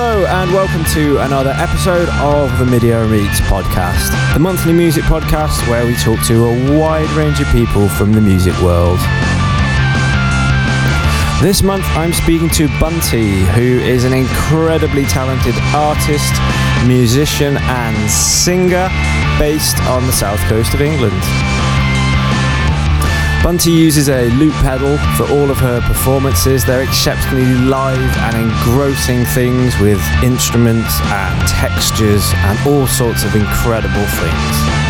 Hello and welcome to another episode of the midierror Meets podcast, the monthly music podcast where we talk to a wide range of people from the music world. This month I'm speaking to Bunty, who is an incredibly talented artist, musician, and singer based on the south coast of England. Bunty uses a loop pedal for all of her performances. They're exceptionally live and engrossing things with instruments and textures and all sorts of incredible things.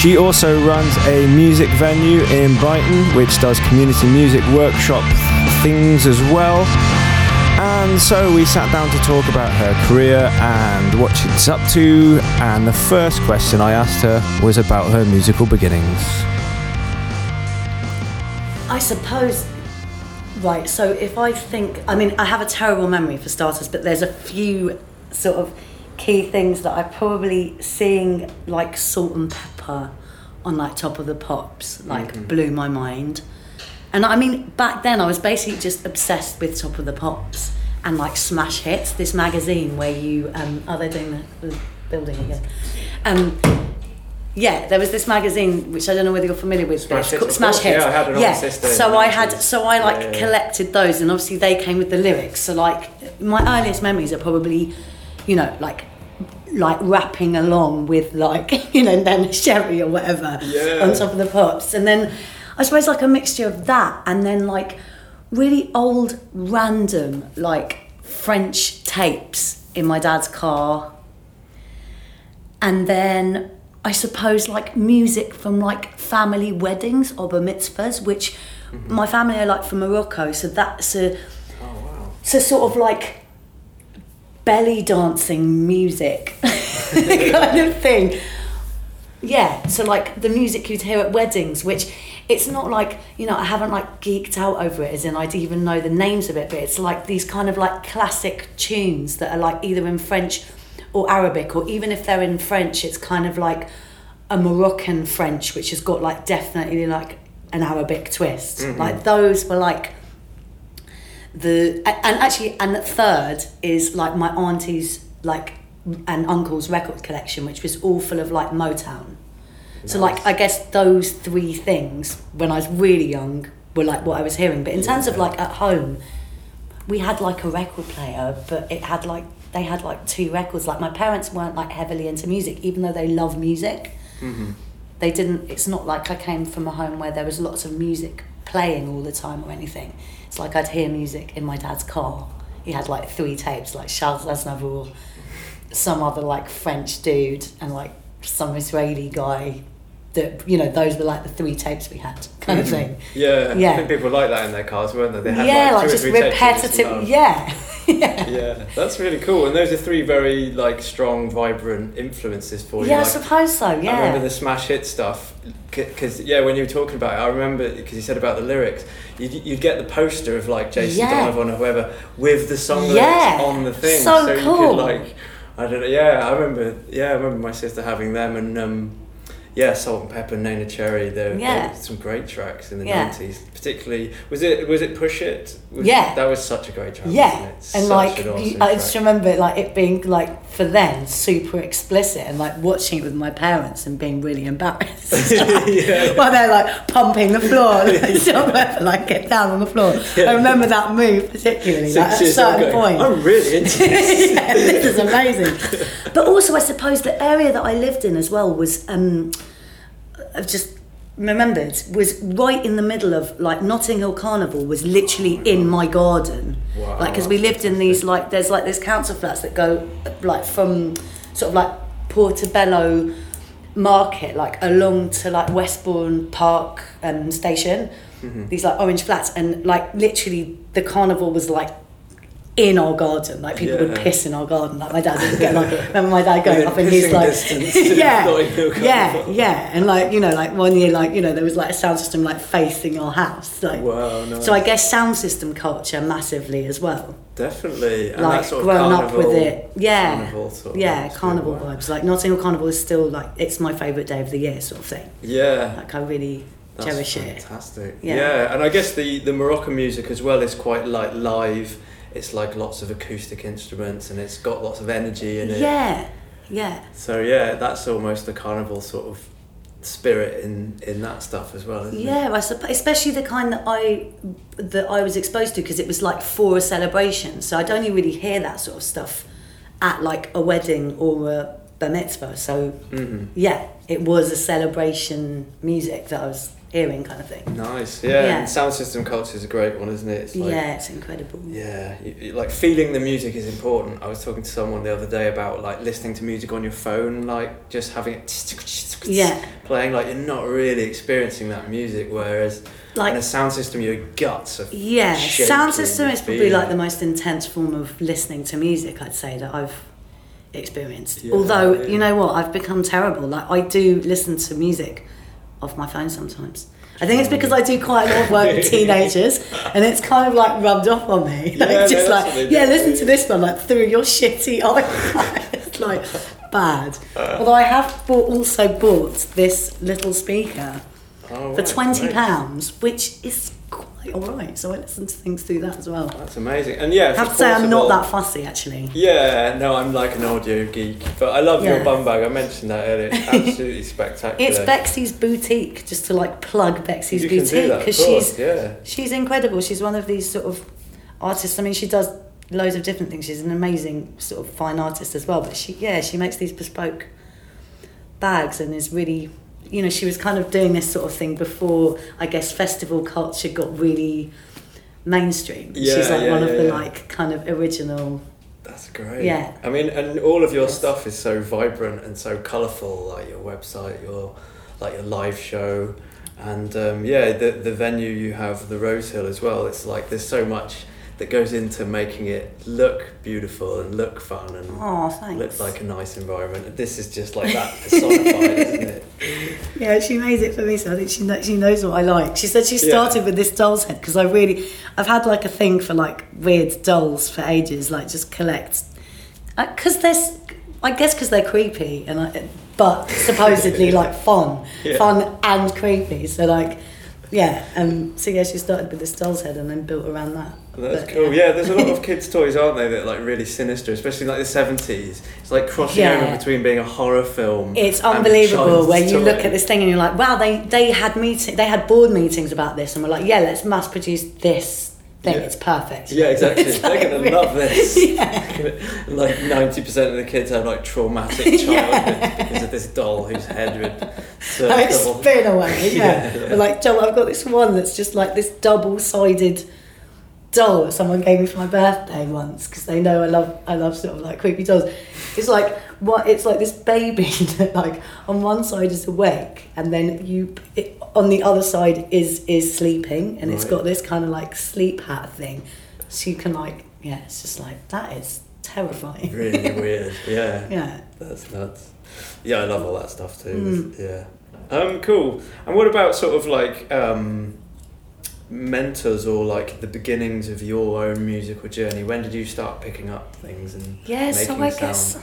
She also runs a music venue in Brighton which does community music workshop things as well. And so we sat down to talk about her career and what she's up to. And the first question I asked her was about her musical beginnings. I suppose, right, so if I think, I mean, I have a terrible memory for starters, but there's a few sort of key things that I probably seeing like Salt-N-Pepa on like top of the pops, like Mm-hmm. blew my mind. And I mean, back then I was basically just obsessed with Top of the Pops and like Smash Hits, this magazine where you, um, are they doing the, the building again? Um, yeah, there was this magazine which I don't know whether you're familiar with. Smash it's Hits, called Smash. Hits. Yeah, I had yeah. So I had, so I like Yeah, yeah, collected those, and obviously they came with the lyrics. So like my earliest memories are probably, you know, like like rapping along with like you know Neneh Cherry or whatever Yeah. on top of the pops, and then I suppose like a mixture of that and then like really old random like French tapes in my dad's car and then I suppose like music from like family weddings or bar mitzvahs, which mm-hmm. my family are like from Morocco, so that's a Oh wow. so sort of like belly dancing music kind of thing. Yeah, so like the music you'd hear at weddings, which it's not like, you know, I haven't like geeked out over it as in I'd even know the names of it, but it's like these kind of like classic tunes that are like either in French or Arabic, or even if they're in French, it's kind of like a Moroccan French, which has got like definitely like an Arabic twist. Mm-hmm. Like those were like the and actually and the third is like my auntie's like and uncle's record collection which was all full of like motown. So like i guess those three things when i was really young were like what i was hearing. But in terms of like at home we had like a record player but it had like they had like two records. Like my parents weren't like heavily into music even though they love music. Mm-hmm. They didn't it's not like i came from a home where there was lots of music playing all the time or anything. It's like i'd hear music in my dad's car. He had like three tapes like charles aznavour some other like french dude and like some israeli guy that you know those were like the three tapes we had kind of mm-hmm. thing. Yeah, Yeah. I think people like that in their cars, weren't they? They had yeah like, like or just three tapes just repetitive yeah yeah Yeah, that's really cool. And those are three very like strong, vibrant influences for you. yeah i suppose so yeah I remember the smash hit stuff because yeah, when you were talking about it, I remember because you said about the lyrics. You'd, you'd get the poster of like Jason Yeah. Donovan or whoever with the song Yeah. lyrics on the thing, So you cool. could like I don't know. Yeah, I remember. Yeah, I remember my sister having them and. um yeah, Salt and Pepper, Neneh Cherry. There, Yeah. were some great tracks in the Yeah. nineties. Particularly, was it was it Push It? Was- Yeah. that was such a great track. Yeah, and Such like an awesome I just track. remember like it being like for them super explicit and like watching it with my parents and being really embarrassed Yeah. while they're like pumping the floor, like, like get down on the floor. I remember that move particularly. Like, at a Six years old certain going, point, I'm really into this. yeah, this is amazing. But also, I suppose the area that I lived in as well was, um, I've just remembered, was right in the middle of like Notting Hill Carnival was literally in my garden. Wow, like, because we lived in these like there's like these council flats that go like from sort of like Portobello Market like along to like Westbourne Park um, station. Mm-hmm. These like orange flats and like literally the carnival was like in our garden. Like people would piss in our garden. Like my dad would get like remember my dad going up and he's like yeah yeah yeah and like you know like one year like you know there was like a sound system like facing our house like Wow, nice. so I guess sound system culture massively as well Definitely, and like that sort of grown up with it yeah carnival sort of yeah carnival wow. vibes like Notting Hill Carnival is still like it's my favourite day of the year sort of thing Yeah, like I really that's cherish it fantastic. Yeah. Yeah. and I guess the the Moroccan music as well is quite like live it's like lots of acoustic instruments and it's got lots of energy in it. Yeah, yeah. So yeah, that's almost the carnival sort of spirit in in that stuff as well, isn't it? Yeah, I suppose, especially the kind that I that I was exposed to because it was like for a celebration. So I'd only really hear that sort of stuff at like a wedding or a bar mitzvah. So Mhm. yeah, it was a celebration music that I was hearing, kind of thing. Nice. Yeah. Yeah. Sound system culture is a great one, isn't it? It's like, yeah, it's incredible. Yeah, you, you- like feeling the music is important. I was talking to someone the other day about like listening to music on your phone, like just having it Yeah. playing, like you're not really experiencing that music. Whereas Like- in a sound system, your guts are Yeah, sound system is probably feeling like the most intense form of listening to music. I'd say that I've experienced. Yeah, Although yeah. you know what, I've become terrible. Like I do listen to music off my phone sometimes. I think it's because I do quite a lot of work with teenagers, and it's kind of like rubbed off on me. Like Yeah, just like yeah, listen to this one like through your shitty iPhone. it's like bad. Although I have bought, also bought this little speaker Oh, for right, twenty pounds, which is quite alright. So I listen to things through that as well. That's amazing. And yeah, I have to say, I'm not that fussy actually. Yeah, no, I'm like an audio geek, but I love your bum bag. I mentioned that earlier. It's absolutely spectacular. It's Beksies boutique, just to like plug Beksies You boutique because she's yeah. she's incredible. She's one of these sort of artists. I mean, she does loads of different things. She's an amazing sort of fine artist as well. But she, yeah, she makes these bespoke bags and is really, you know, she was kind of doing this sort of thing before I guess festival culture got really mainstream. Yeah, she's like yeah, one of yeah, the like kind of original. That's great. Yeah. I mean, and all of your Yes. stuff is so vibrant and so colourful, like your website, your like your live show, and um, yeah, the the venue you have, the Rose Hill as well. It's like there's so much that goes into making it look beautiful and look fun and Oh, look like a nice environment. And this is just like that personified, isn't it? Yeah, she made it for me, so I think she kno- she knows what I like. She said she Yeah. started with this doll's head because I really, I've had like a thing for like weird dolls for ages, like just collect, because there's, I guess because they're creepy and I, but supposedly like fun, Yeah. fun and creepy. So like, yeah, um, so yeah, she started with this doll's head and then built around that. That's But, cool. Yeah, there's a lot of kids' toys, aren't they, that are like really sinister, especially like the seventies. It's like crossing Yeah. over between being a horror film. It's unbelievable where you toy. look at this thing and you're like, wow, they they had meeting, they had board meetings about this, and we're like, yeah, let's mass produce this thing. Yeah. It's perfect. Yeah, exactly. It's They're like gonna really- love this. Yeah. like ninety percent of the kids have like traumatic childhood because of this doll whose head would Like spin away. Yeah. Yeah, yeah. But like, Joel, I've got this one that's just like this double-sided doll that someone gave me for my birthday once because they know I love I love sort of like creepy dolls. It's like what it's like this baby that like on one side is awake and then you it, on the other side is is sleeping and it's got this kind of like sleep hat thing, so you can like yeah, it's just like that is terrifying. Really weird. Yeah. Yeah. That's nuts. Yeah, I love all that stuff too. Mm. Yeah. Um, cool. And what about sort of like um, mentors or like the beginnings of your own musical journey? When did you start picking up things and Yeah, so making I sound? guess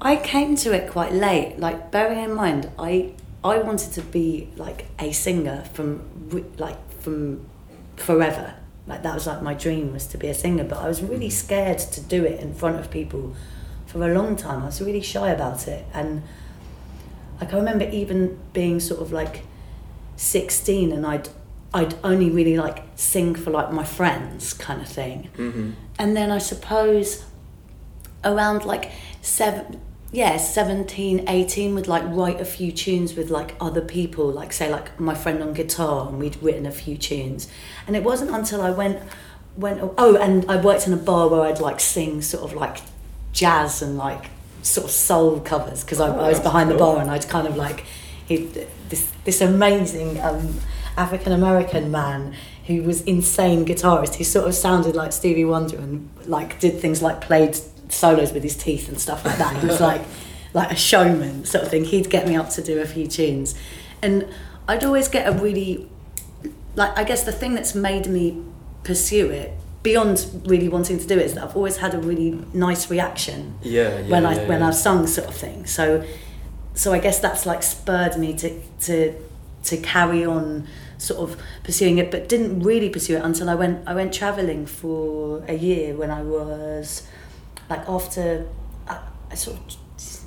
I came to it quite late. Like bearing in mind, I I wanted to be like a singer from like from forever. Like that was like my dream was to be a singer, but I was really mm-hmm. scared to do it in front of people for a long time. I was really shy about it, and like I remember even being sort of like sixteen, and I'd I'd only really like sing for like my friends kind of thing. Mhm. And then I suppose around like seven, yeah, 17, 18 would like write a few tunes with like other people, like say like my friend on guitar and we'd written a few tunes. And it wasn't until I went, went, oh, and I worked in a bar where I'd like sing sort of like jazz and like sort of soul covers because I, Oh, I was that's behind the bar and I'd kind of like, he, this, this amazing um, African American man who was insane guitarist. He sort of sounded like Stevie Wonder and like did things like played solos with his teeth and stuff like that. He was like like a showman sort of thing. He'd get me up to do a few tunes, and I'd always get a really like I guess the thing that's made me pursue it beyond really wanting to do it is that I've always had a really nice reaction Yeah, yeah. when I yeah, when yeah. I've sung sort of thing. So so I guess that's like spurred me to to to carry on sort of pursuing it, but didn't really pursue it until I went I went traveling for a year when I was like after I, I sort of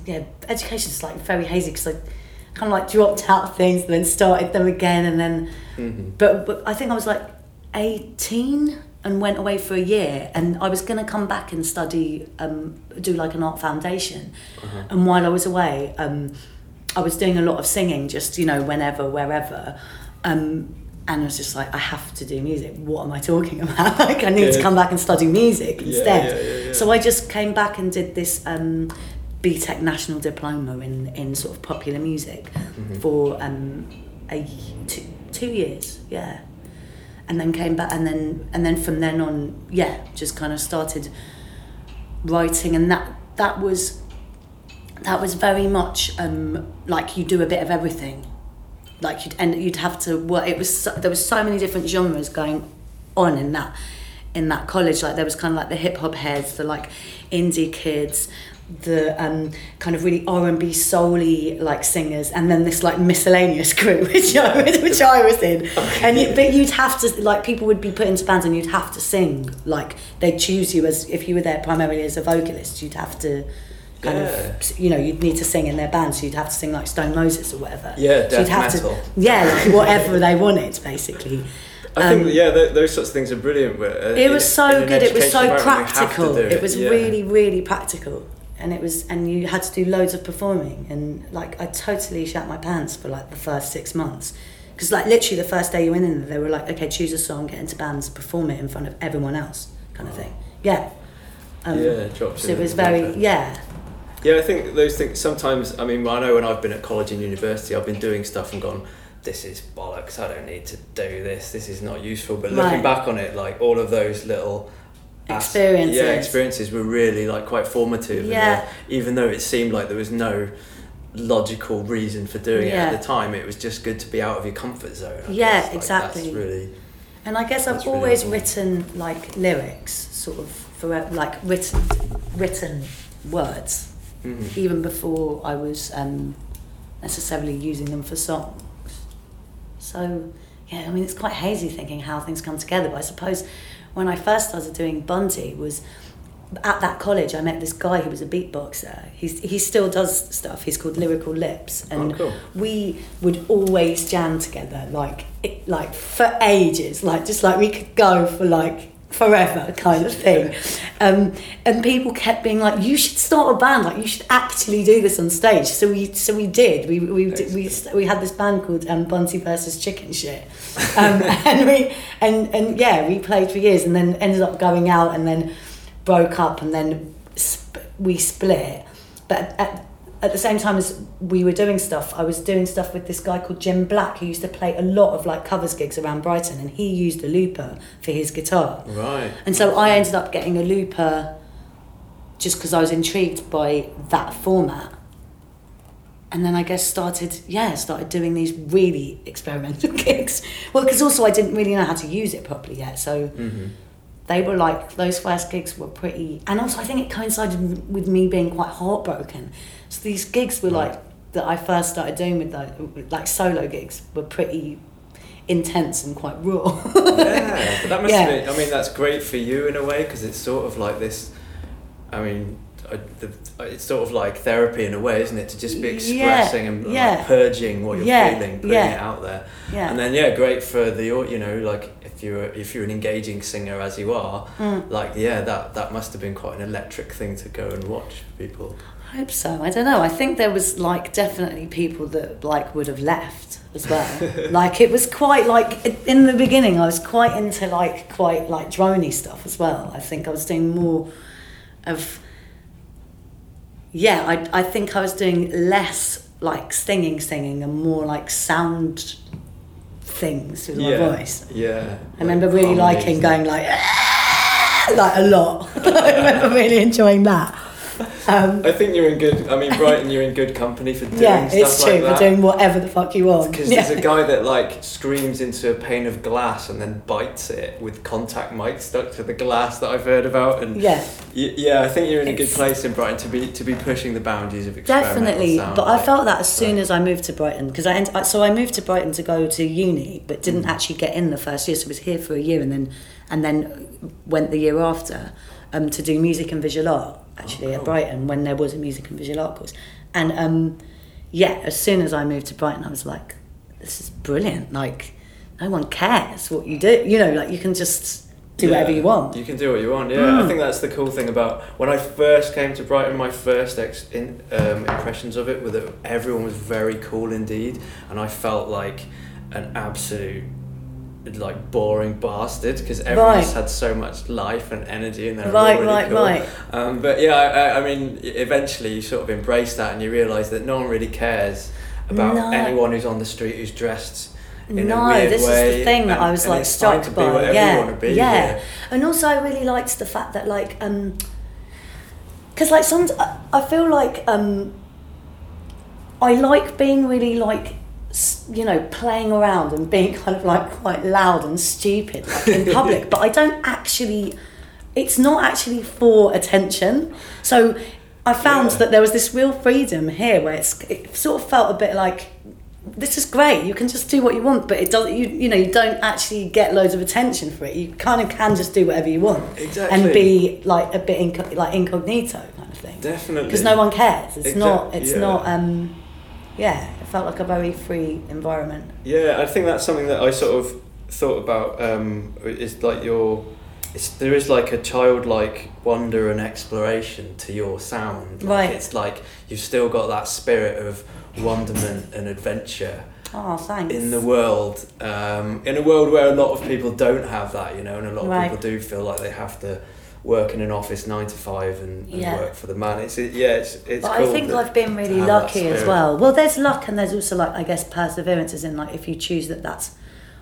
yeah education's like very hazy because I kind of like dropped out of things and then started them again and then Mhm. but, but I think I was like 18 and went away for a year and I was going to come back and study um, do like an art foundation Uh-huh. and while I was away um, I was doing a lot of singing just you know whenever wherever um, and I was just like I have to do music. What am I talking about? Like I need to come back and study music instead. yeah, yeah, yeah. so I just came back and did this um, BTEC national diploma in, in sort of popular music Mhm. for um, a two, two years. Yeah. And then came back and then and then from then on yeah just kind of started writing. And that that was that was very much um, like you do a bit of everything like you'd and you'd have to work it was so, there was so many different genres going on in that in that college. Like there was kind of like the hip hop heads the like indie kids the um, kind of really R&B soul-y like singers and then this like miscellaneous crew which I was, which I was in. And you, but you'd have to like people would be put into bands and you'd have to sing. Like they'd choose you as if you were there primarily as a vocalist you'd have to kind Yeah. of you know you'd need to sing in their band so you'd have to sing like Stone Roses or whatever. Yeah, so you'd have metal. to yeah like whatever they wanted basically. I think Um, yeah, th- those sorts of things are brilliant. where, uh, it in- was in so an good it was so environment, you have to practical. it. Was yeah. really really practical. And it was and you had to do loads of performing. And like I totally shat my pants for like the first six months. Because like literally the first day you went in there they were like okay choose a song get into bands perform it in front of everyone else kind of thing. Yeah. Um, yeah, so it was very yeah Yeah, I think those things sometimes. I mean, I know when I've been at college and university, I've been doing stuff and gone, "This is bollocks. I don't need to do this. This is not useful." But looking Right. back on it, like all of those little Experiences. yeah, experiences were really like quite formative. and, Yeah. uh, even though it seemed like there was no logical reason for doing it at the time, it was just good to be out of your comfort zone. I Yeah. Like, exactly. That's really. And I guess I've really always written like lyrics, sort of for like written written words, mhm. even before I was um, necessarily using them for songs. So yeah, I mean it's quite hazy thinking how things come together. But I suppose when I first started doing Bunty was at that college I met this guy who was a beatboxer. He's he still does stuff. He's called Lyrical Lips, and Oh, cool. we would always jam together like it, like for ages like just like we could go for like forever kind of thing. Um, and people kept being like you should start a band like you should actually do this on stage. So we so we did. We we did, we, we had this band called um, Bunty versus Chicken Shit. Um, and we and and yeah we played for years and then ended up going out and then broke up and then sp- we split. But at, at the same time as we were doing stuff, I was doing stuff with this guy called Jim Black who used to play a lot of like covers gigs around Brighton, and he used a looper for his guitar. Right. And so I ended up getting a looper just because I was intrigued by that format. And then I guess started, yeah, started doing these really experimental gigs. Well, because also I didn't really know how to use it properly yet. So hmm they were like, those first gigs were pretty. And also, I think it coincided with me being quite heartbroken. So these gigs were Right. like, that I first started doing with like, like solo gigs were pretty intense and quite raw. yeah, but that must Yeah. been, I mean, that's great for you in a way because it's sort of like this. I mean, I, the, it's sort of like therapy in a way, isn't it? To just be Yeah, expressing and yeah. like purging what you're Yeah, feeling, putting yeah. it out there. yeah. And then yeah, great for the you know like if you're if you're an engaging singer as you are, Mm. like yeah, that that must have been quite an electric thing to go and watch people. I hope so. I don't know. I think there was like definitely people that like would have left as well. like it was quite like in the beginning I was quite into like quite like drony stuff as well. I think I was doing more of yeah, I I think I was doing less like singing singing and more like sound things with my voice. Yeah. I remember really liking going like like a lot. I remember really enjoying that. Um, I think you're in good. I mean, Brighton, you're in good company for doing yeah, stuff it's true like for doing whatever the fuck you want. Because yeah. there's a guy that like screams into a pane of glass and then bites it with contact mic stuck to the glass that I've heard about. And yeah, y- yeah, I think you're in a good place in Brighton to be to be pushing the boundaries of experimental definitely. sound. But I felt that as soon so- as I moved to Brighton because I, end, so I moved to Brighton to go to uni, but didn't Mm. actually get in the first year. So I was here for a year and then and then went the year after um, to do music and visual art actually Oh, at. Brighton when there was a music and visual art course. And um, yeah, as soon as I moved to Brighton, I was like, this is brilliant. Like, no one cares what you do. You know, like you can just do whatever you want. You can do what you want. Yeah, I Mm. think that's the cool thing about when I first came to Brighton. My first ex- in, um, impressions of it were that everyone was very cool indeed, and I felt like an absolute like boring bastard because everyone's Right. had so much life and energy and they were Right, really right, cool. right. Um, but yeah, I, I- mean, eventually you sort of embrace that and you realise that no one really cares about No. anyone who's on the street who's dressed in a no, weird this way. is the thing that I was like struck to by. be yeah, you want to be. yeah. And also, I really liked the fact that like, um, because like some, I, feel like um, I like being really like, you know, playing around and being kind of like quite loud and stupid like in public, but I don't actually. It's not actually for attention. So I found Yeah. that there was this real freedom here where it's it sort of felt a bit like this is great. You can just do what you want, but it doesn't. You you know you don't actually get loads of attention for it. You kind of can just do whatever you want Exactly. and be like a bit inco- like incognito kind of thing Definitely. because no one cares. It's Exact- not. It's yeah. not. Um, yeah, felt like a very free environment. Yeah, I think that's something that I sort of thought about. Um, is like your, it's, there is like a childlike wonder and exploration to your sound. Like Right. It's like you've still got that spirit of wonderment and adventure Oh, thanks. in the world. Um, in a world where a lot of people don't have that, you know, and a lot of Right. people do feel like they have to work in an office nine to five and, and Yeah. work for the man. It's it, yeah, it's it's. but cool I think I've been really lucky as well. Well, there's luck and there's also like I guess perseverance is in like if you choose that that's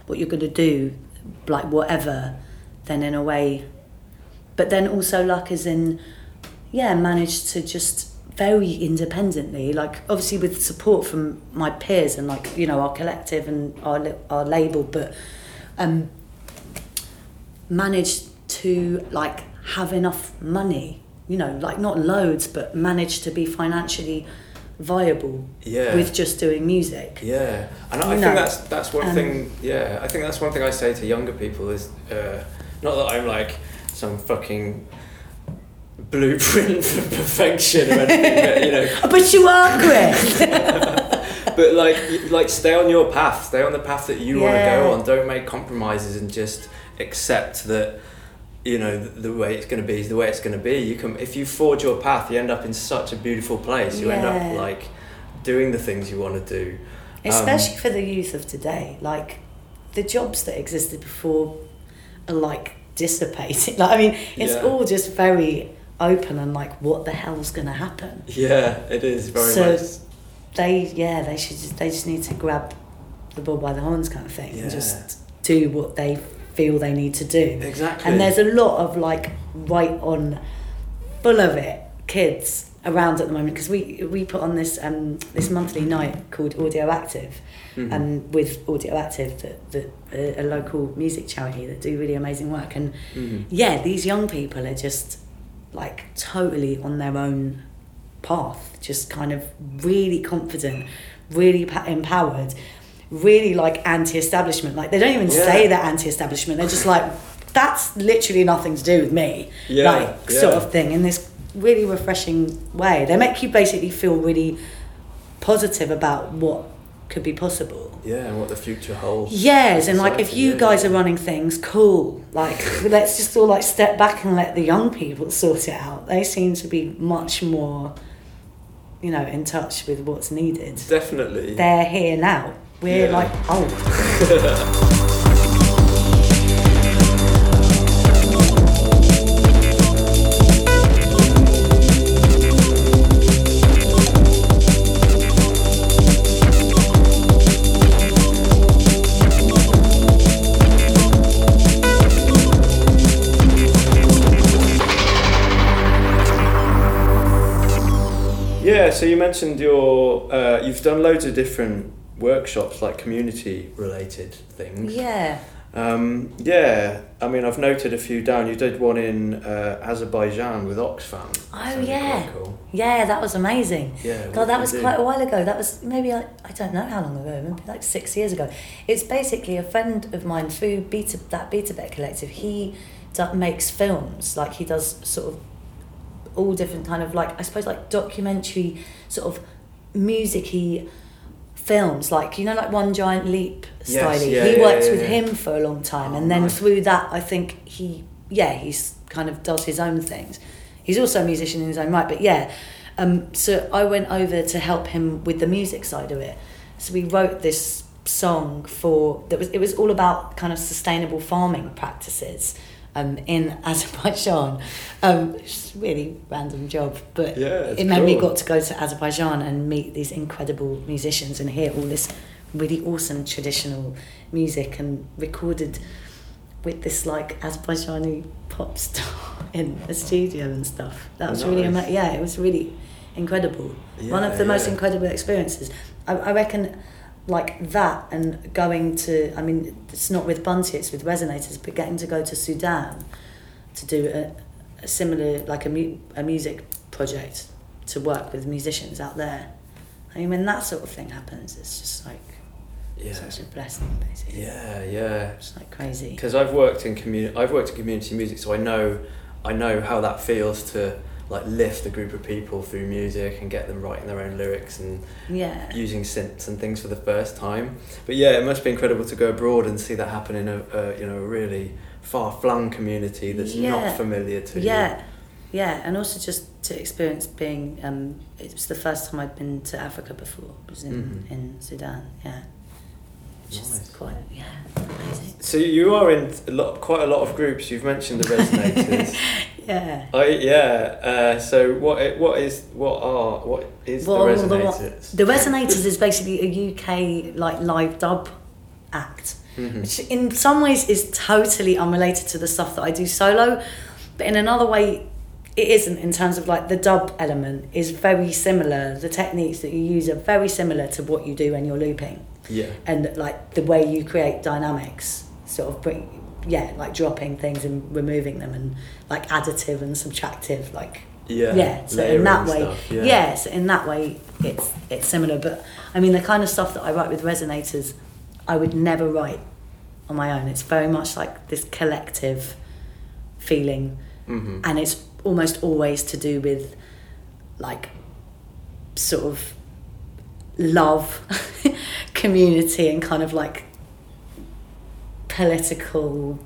what you're going to do, like whatever, then in a way. But then also luck is in, yeah, managed to just very independently, like obviously with support from my peers and like you know our collective and our our label, but um, managed to like have enough money, you know, like not loads, but manage to be financially viable Yeah. with just doing music. Yeah, and I You think that's that's one um, thing. Yeah, I think that's one thing I say to younger people is uh, not that I'm like some fucking blueprint for perfection or anything, but you know, But you are, Chris. but like like stay on your path, stay on the path that you want to go on. Don't make compromises and just accept that. You know the, the way it's going to be is the way it's going to be. You can if you forge your path, you end up in such a beautiful place. You end up like doing the things you want to do. Um, Especially for the youth of today. Like the jobs that existed before are like dissipating. Like I mean, it's Yeah. all just very open and like what the hell's gonna happen. Yeah, it is very So- much. They yeah, they should just they just need to grab the bull by the horns kind of thing Yeah. and just do what they feel they need to do. Exactly. And there's a lot of like right on, full of it kids around at the moment because we we put on this um this monthly night called Audio Active, Mhm. and with Audio Active, that that a, local music charity that do really amazing work. And Mhm. yeah, these young people are just like totally on their own path, just kind of really confident, really empowered, really like anti-establishment. Like they don't even Yeah. say they're anti-establishment. They're just like that's literally nothing to do with me. Yeah, like sort of thing in this really refreshing way. They make you basically feel really positive about what could be possible. Yeah, and what the future holds. Yes, and like if you yeah, guys yeah. are running things, cool. Like let's just all like step back and let the young people sort it out. They seem to be much more, you know, in touch with what's needed. Definitely. They're here now. We're yeah. like old. yeah, so you mentioned your uh, you've done loads of different workshops, like community related things. Yeah. Um, yeah, I mean, I've noted a few down. You did one in uh, Azerbaijan with Oxfam. Oh, yeah. Cool. Yeah, that was amazing. Yeah. God, that was do? quite a while ago. That was maybe like, I don't know how long ago, maybe like six years ago. It's basically a friend of mine through Beta that Betabet Collective. He do, makes films like he does sort of all different kind of like I suppose like documentary sort of musicy films like you know like One Giant Leap Yes, style. yeah, he yeah, worked yeah, with him for a long time, Oh, and then nice. through that I think he yeah he's kind of does his own things. He's also a musician in his own right, but yeah. Um, so I went over to help him with the music side of it. So we wrote this song for that was it was all about kind of sustainable farming practices um, in Azerbaijan. Um, it's a really random job, but Yeah, it made me cool. got to go to Azerbaijan and meet these incredible musicians and hear all this really awesome traditional music and recorded with this like Azerbaijani pop star in a studio and stuff. That was really Nice. ama- yeah, it was really incredible. One of the most incredible experiences. I, I reckon like that and going to I mean it's not with Bunty, it's with Resonators, but getting to go to Sudan to do a, a similar like a, mu- a music project to work with musicians out there. I mean when that sort of thing happens it's just like Yeah. such a blessing basically. Yeah, yeah. It's like crazy. Because I've worked in community, I've worked in community music, so I know, I know how that feels to like lift a group of people through music and get them writing their own lyrics and Yeah. using synths and things for the first time. But yeah, it must be incredible to go abroad and see that happen in a, a you know a really far flung community that's Yeah. not familiar to you. Yeah, yeah, and also just to experience being. Um, it was the first time I'd been to Africa before. It was in Mhm. in Sudan. Yeah, just Nice. quite yeah, amazing. So you are in a lot, quite a lot of groups. You've mentioned the resonators. Yeah. I yeah. Uh, so what i- what is what are what is Well, the the resonators? The Resonators is basically a UK like live dub act, Mhm. which in some ways is totally unrelated to the stuff that I do solo, but in another way, it isn't in terms of like the dub element is very similar. The techniques that you use are very similar to what you do when you're looping. Yeah. and like the way you create dynamics sort of bring yeah like dropping things and removing them and like additive and subtractive like Yeah. yeah so in that way stuff, yeah. so in that way it's it's similar but i mean the kind of stuff that i write with resonators i would never write on my own it's very much like this collective feeling Mhm. and it's almost always to do with like sort of love community and kind of like political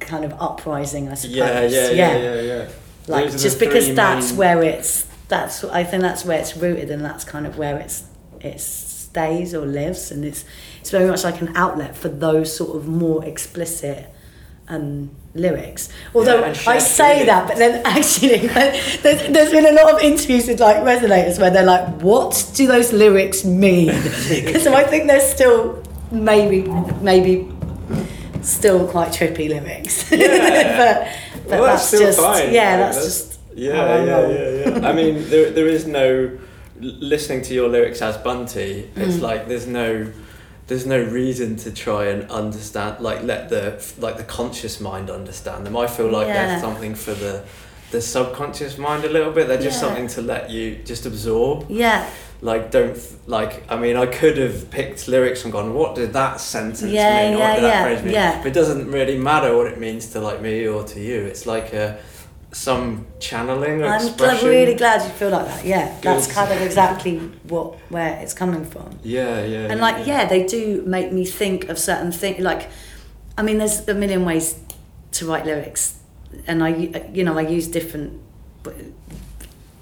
kind of uprising i suppose. Yeah, yeah, yeah, yeah, yeah. like just because that's where it's that's i think that's where it's rooted and that's kind of where it's it stays or lives. And it's it's very much like an outlet for those sort of more explicit um, lyrics although Yeah, i say that but then actually there's, there's been a lot of interviews with like resonators where they're like what do those lyrics mean so i think they're still maybe maybe still quite trippy lyrics Yeah. but but Well, that's, still just fine. yeah Like, that's, just yeah, yeah, yeah, yeah. I mean, there, there is no listening to your lyrics as Bunty. It's Mm. like there's no, there's no reason to try and understand. Like let the like the conscious mind understand them. I feel like Yeah. they're something for the, the subconscious mind a little bit. They're just Yeah. something to let you just absorb. yeah Like don't like. I mean, I could have picked lyrics and gone, "What did that sentence Yeah, mean? Or yeah, what did that phrase mean?" yeah. But it doesn't really matter what it means to like me or to you. It's like a some channeling or I'm expression. really glad you feel like that yeah that's kind of exactly what where it's coming from Yeah, yeah. and like yeah they do make me think of certain things like i mean there's a million ways to write lyrics and I, you know i use different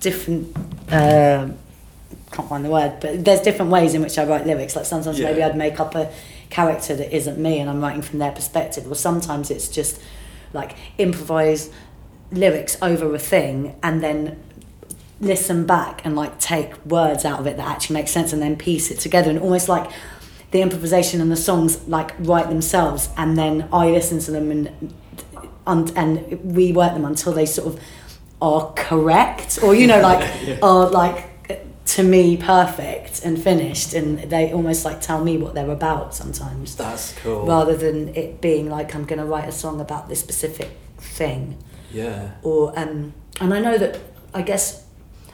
different um can't find the word but there's different ways in which i write lyrics like sometimes Yeah. maybe i'd make up a character that isn't me and i'm writing from their perspective or sometimes it's just like improvise lyrics over a thing and then listen back and like take words out of it that actually make sense and then piece it together and almost like the improvisation and the songs like write themselves and then I listen to them and and, and rework them until they sort of are correct or you know like Yeah. are like to me perfect and finished and they almost like tell me what they're about sometimes That's cool. rather than it being like I'm going to write a song about this specific thing yeah. or um and I know that I guess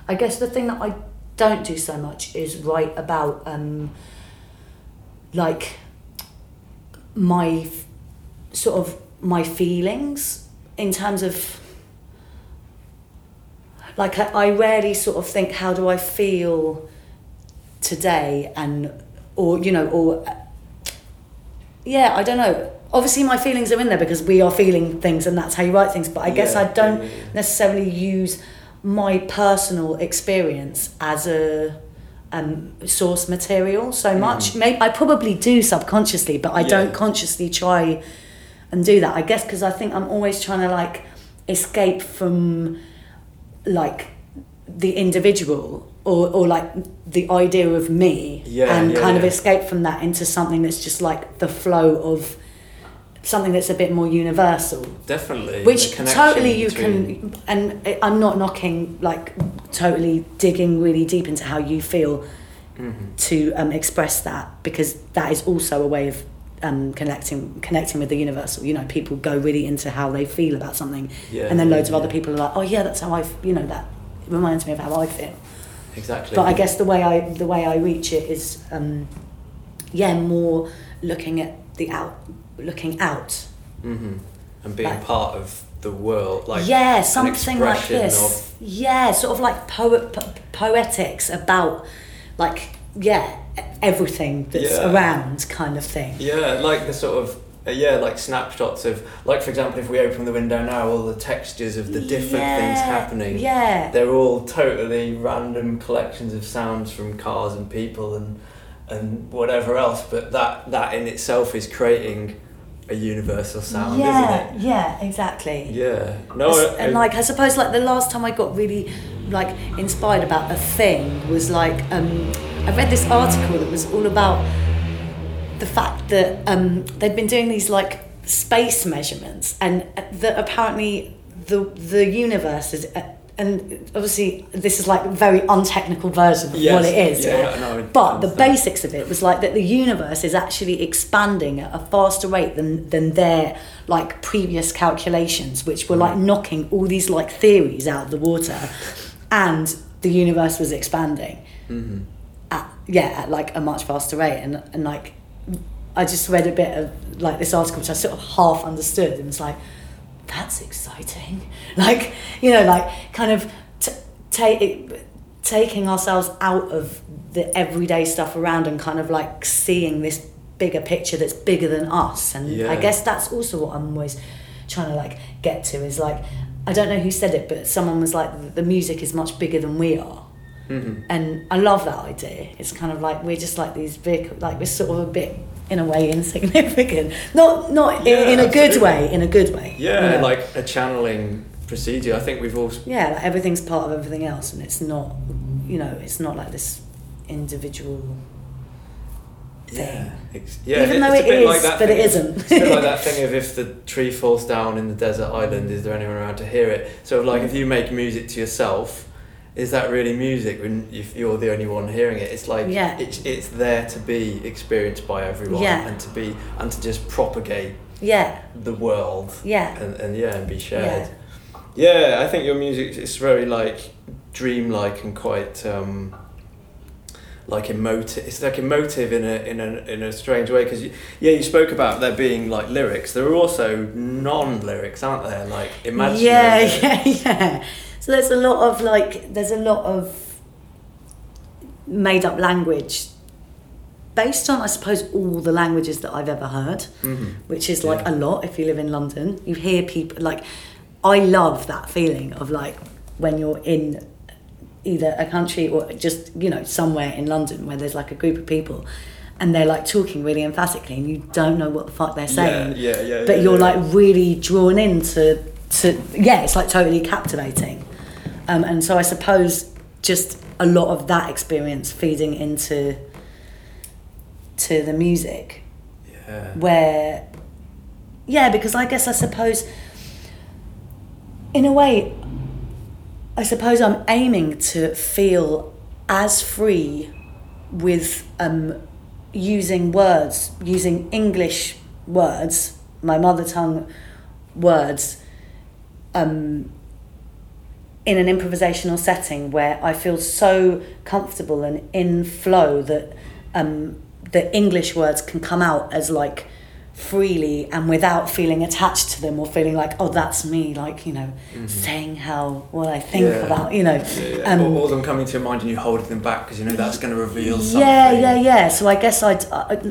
I guess the thing that I don't do so much is write about um like my sort of my feelings in terms of like I, I rarely sort of think how do I feel today and or you know or yeah I don't know obviously my feelings are in there because we are feeling things and that's how you write things but I guess Yeah, I don't yeah, yeah. necessarily use my personal experience as a um, source material so much maybe I probably do subconsciously but I Mm. Don't consciously try and do that I guess because I think I'm always trying to like escape from like the individual or, or like the idea of me and kind of escape from that into something that's just like the flow of something that's a bit more universal Definitely. which totally you between- can and i'm not knocking like totally digging really deep into how you feel Mhm. to um, express that because that is also a way of um, connecting connecting with the universal you know people go really into how they feel about something Yeah, and then yeah, loads of yeah. other people are like oh yeah that's how i you know that reminds me of how i feel Exactly. but I guess the way I the way I reach it is um, yeah more looking at the out looking out. Hmm And being Like- part of the world, like yeah something like this. of- yeah sort of like poet po- poetics about like yeah everything that's Yeah. around kind of thing. Yeah, like the sort of uh, yeah, like snapshots of like for example, if we open the window now, all the textures of the different things happening. yeah. They're all totally random collections of sounds from cars and people and and whatever else, but that that in itself is creating a universal sound, yeah isn't it? yeah exactly? Yeah. No, As- I- and I- like I suppose like the last time I got really like inspired about a thing was like um, I read this article that was all about the fact that um, they'd been doing these like space measurements and that apparently the the universe is uh, and obviously this is like a very untechnical version of Yes, what it is. Yeah, yeah, no, but the basics of it was like that the universe is actually expanding at a faster rate than than their like previous calculations which were like knocking all these like theories out of the water. And the universe was expanding Mhm. at, yeah at like a much faster rate. And and like I just read a bit of like this article which I sort of half understood. And it's like that's exciting like you know like kind of t- ta- taking ourselves out of the everyday stuff around and kind of like seeing this bigger picture that's bigger than us and I guess that's also what I'm always trying to like get to is like I don't know who said it but someone was like the music is much bigger than we are Mhm. and I love that idea. It's kind of like we're just like these big, like we're sort of a bit in a way insignificant. Not not Yeah, in, in a good way. In a good way. Yeah, you know? like a channeling procedure. I think we've all yeah, like everything's part of everything else, and it's not, you know, it's not like this individual. Yeah, ex- yeah. Even though it's a it bit is, like that but it thing- isn't. It's a bit like that thing of if the tree falls down in the desert island, is there anyone around to hear it? So, like, if you make music to yourself, is that really music when if you're the only one hearing it? It's like Yeah. it's it's there to be experienced by everyone Yeah. and to be and to just propagate Yeah, the world yeah, and, and yeah and be shared. Yeah. I think your music is very like dreamlike and quite um, like emotive. It's like emotive in a in a in a strange way because yeah, you spoke about there being like lyrics. There are also non-lyrics, aren't there? Like imaginary. yeah, lyrics. yeah, yeah. So there's a lot of like, there's a lot of made up language based on, I suppose, all the languages that I've ever heard. Mhm. which is like Yeah. a lot if you live in London. You hear people like I love that feeling of like when you're in either a country or just you know somewhere in London where there's like a group of people and they're like talking really emphatically and you don't know what the fuck they're saying Yeah, yeah, yeah. but yeah, you're yeah. like really drawn into to yeah it's like totally captivating um, and so I suppose just a lot of that experience feeding into to the music yeah. where yeah because i guess i suppose in a way I suppose I'm aiming to feel as free with um, using words, using English words, my mother tongue words, um, in an improvisational setting where I feel so comfortable and in flow that um, the English words can come out as like freely and without feeling attached to them or feeling like oh that's me like you know saying how what I think Yeah. about you know Yeah, yeah. um, or, or them coming to your mind and you holding them back because you know that's going to reveal something. yeah, yeah, yeah. So I guess I'd,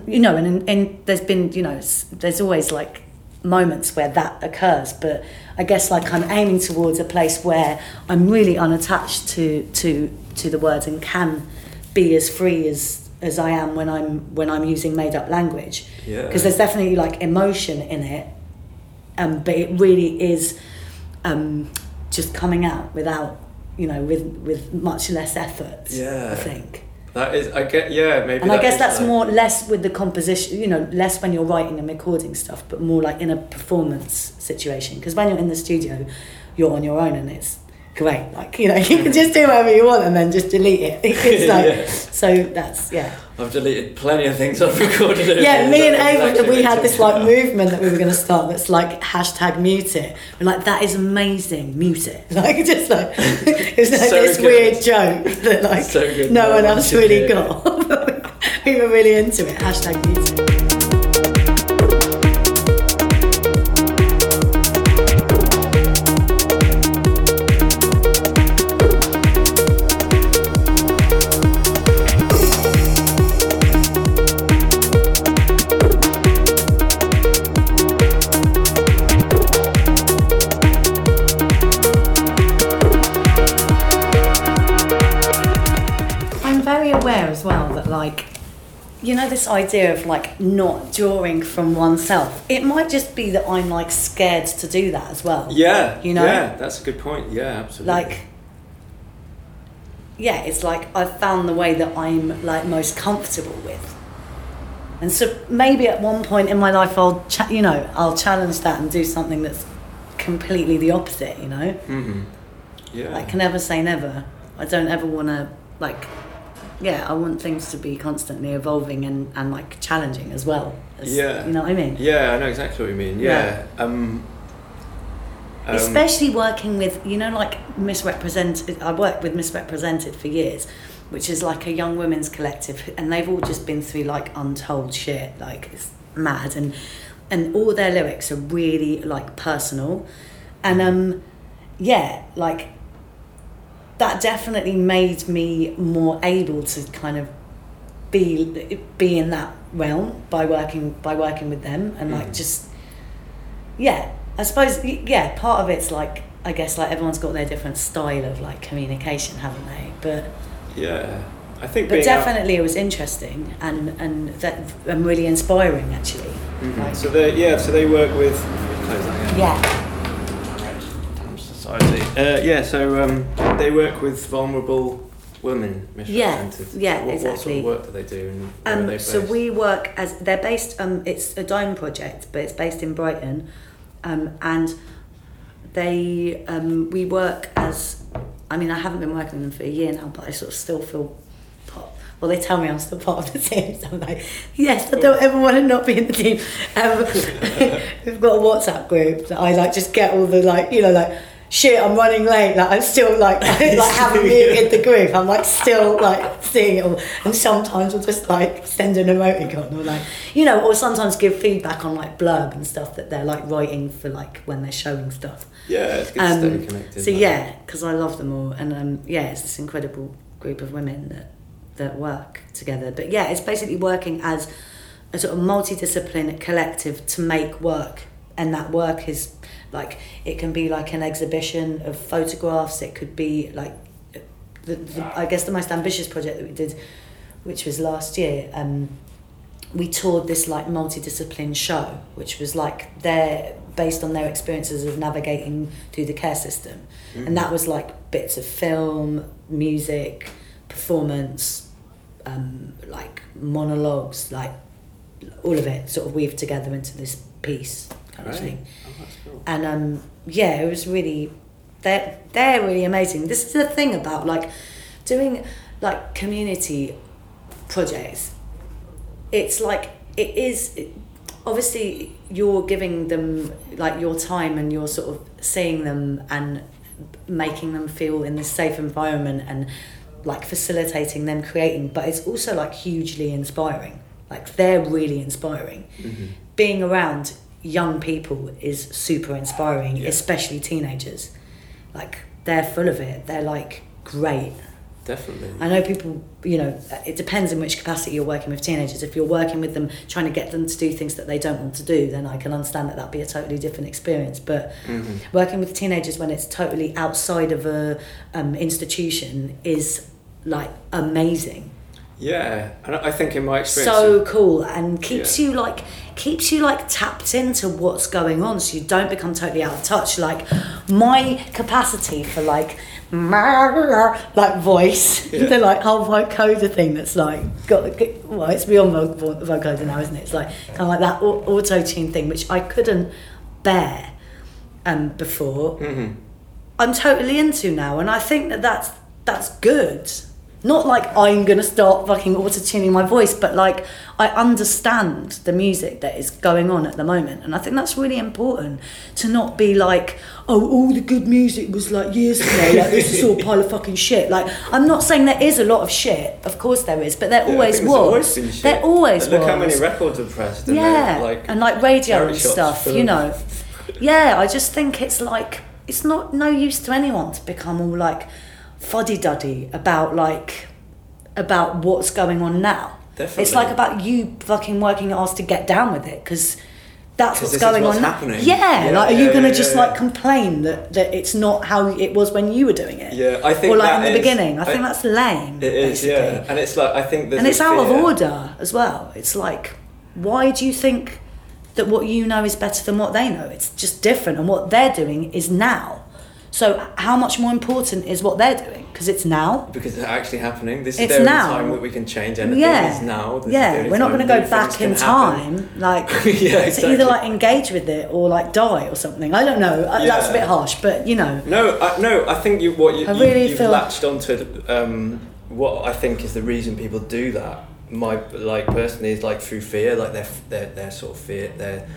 you know, and, and, and there's been, you know, there's always like moments where that occurs, but I guess like I'm aiming towards a place where I'm really unattached to to to the words and can be as free as as I am when I'm when I'm using made up language. Yeah. Because there's definitely like emotion in it, um, but it really is um, just coming out without, you know, with with much less effort. Yeah. I think. That is, I get, yeah, maybe. And I guess that's like- more less with the composition, you know, less when you're writing and recording stuff, but more like in a performance situation. Because when you're in the studio, you're on your own and it's great. Like, you know, you can just do whatever you want and then just delete it. It's like, Yeah. so that's, yeah. I've deleted plenty of things I've recorded. Yeah, me and. Ava, we had this like movement that we were going to start that's like hashtag mute it. We're like, that is amazing, mute it. Like, just like, it's like So this good. weird joke that like So no, no one else really got. we were really into it, hashtag mute it. You know this idea of like not drawing from oneself. It might just be that I'm like scared to do that as well. Yeah, You know? Yeah, that's a good point. Yeah, absolutely. Like yeah, it's like I've found the way that I'm like most comfortable with. And so maybe at one point in my life I'll cha- you know, I'll challenge that and do something that's completely the opposite, you know? hmm Yeah. Like can never say never. I don't ever want to like yeah, I want things to be constantly evolving and, and like challenging as well. as- Yeah. You know what I mean? yeah, I know exactly what you mean. Yeah. Um, um, Especially working with, you know, like Miss Represented. I worked with Miss Represented for years, which is like a young women's collective, and they've all just been through like untold shit. Like it's mad, and and all their lyrics are really like personal, and um, yeah, like that definitely made me more able to kind of be be in that realm by working by working with them and like Mm. just yeah i suppose yeah part of it's like i guess like everyone's got their different style of like communication haven't they but yeah. I think but being out- definitely it was interesting and and that and really inspiring actually Mhm. Like- So they yeah, so they work with. Close that again. yeah. Uh, yeah, so um, they work with vulnerable women Yeah, Miss Represented. yeah, what, What sort exactly. of work do they do? And Um, so we work as they're based. Um, it's a dome project, but it's based in Brighton, um, and they um, we work as. I mean, I haven't been working with them for a year now, but I sort of still feel part. Well, they tell me I'm still part of the team, so I'm like, yes, I don't ever want to not be in the team. Um, we've got a WhatsApp group that I like just get all the like, you know, like shit, I'm running late. Like I'm still like, I like haven't muted the group. I'm like still like seeing it all, and sometimes we'll just like send an emoticon or like, you know, or sometimes give feedback on like blurb and stuff that they're like writing for like when they're showing stuff. yeah, it's good to Um, stay connected. so like- yeah, because I love them all, and um, yeah, it's this incredible group of women that that work together. But yeah, it's basically working as a sort of multidisciplinary collective to make work, and that work is like it can be like an exhibition of photographs. It could be like the, the I guess the most ambitious project that we did, which was last year. Um, we toured this like multidiscipline show, which was like their based on their experiences of navigating through the care system, and that was like bits of film, music, performance, um, like monologues, like all of it sort of weaved together into this piece kind of Great. thing. Cool. And um, yeah, it was really they're they're really amazing. This is the thing about like doing like community projects. It's like it is obviously you're giving them like your time and you're sort of seeing them and making them feel in this safe environment and like facilitating them creating but it's also like hugely inspiring like they're really inspiring Mm-hmm. being around young people is super inspiring Yeah. especially teenagers like they're full of it they're like great Definitely. I know people, you know, it depends in which capacity you're working with teenagers. If you're working with them, trying to get them to do things that they don't want to do, then I can understand that that'd be a totally different experience. But Mhm. working with teenagers when it's totally outside of a um, institution is like amazing. Yeah, and I think in my experience, So cool and keeps Yeah. you like keeps you like tapped into what's going on so you don't become totally out of touch. Like my capacity for like like voice, Yeah. the like whole vocoder thing that's like got well, it's beyond vo- vo- vocoder now, isn't it? It's like kind of like that auto tune thing, which I couldn't bear um, before. Mhm. I'm totally into now, and I think that that's that's good. Not like I'm gonna start fucking auto tuning my voice, but like I understand the music that is going on at the moment, and I think that's really important to not be like, oh, all the good music was like years ago, like this is all a pile of fucking shit. Like I'm not saying there is a lot of shit, of course there is, but there Yeah, always was. always. There always Look was how many records are pressed. And yeah, like and like radio and stuff, you know. Yeah, I just think it's like it's not no use to anyone to become all like fuddy duddy about like about what's going on now. It's like about you fucking working your ass to get down with it because that's what's going what's on now. Yeah, Yeah, like are yeah, you gonna yeah, just like complain that, that it's not how it was when you were doing it? Yeah, I think or like in the is- beginning. I, I- think that's lame. It is, basically yeah, and it's like I think and it's out of order as well. It's like, why do you think that what you know is better than what they know? It's just different, and what they're doing is now. So how much more important is what they're doing? Because it's now. because it's actually happening. This is the only now. time that we can change anything. Yeah, Is now. This yeah. We're not going to go back in happen. time, like Yeah, exactly. to either like engage with it or like die or something. I don't know. Uh, That's a bit harsh, but you know. No, I, no. I think you what you, I you really you've feel- latched onto um, what I think is the reason people do that. My like personally is like through fear, like they're they're, they're sort of fear they're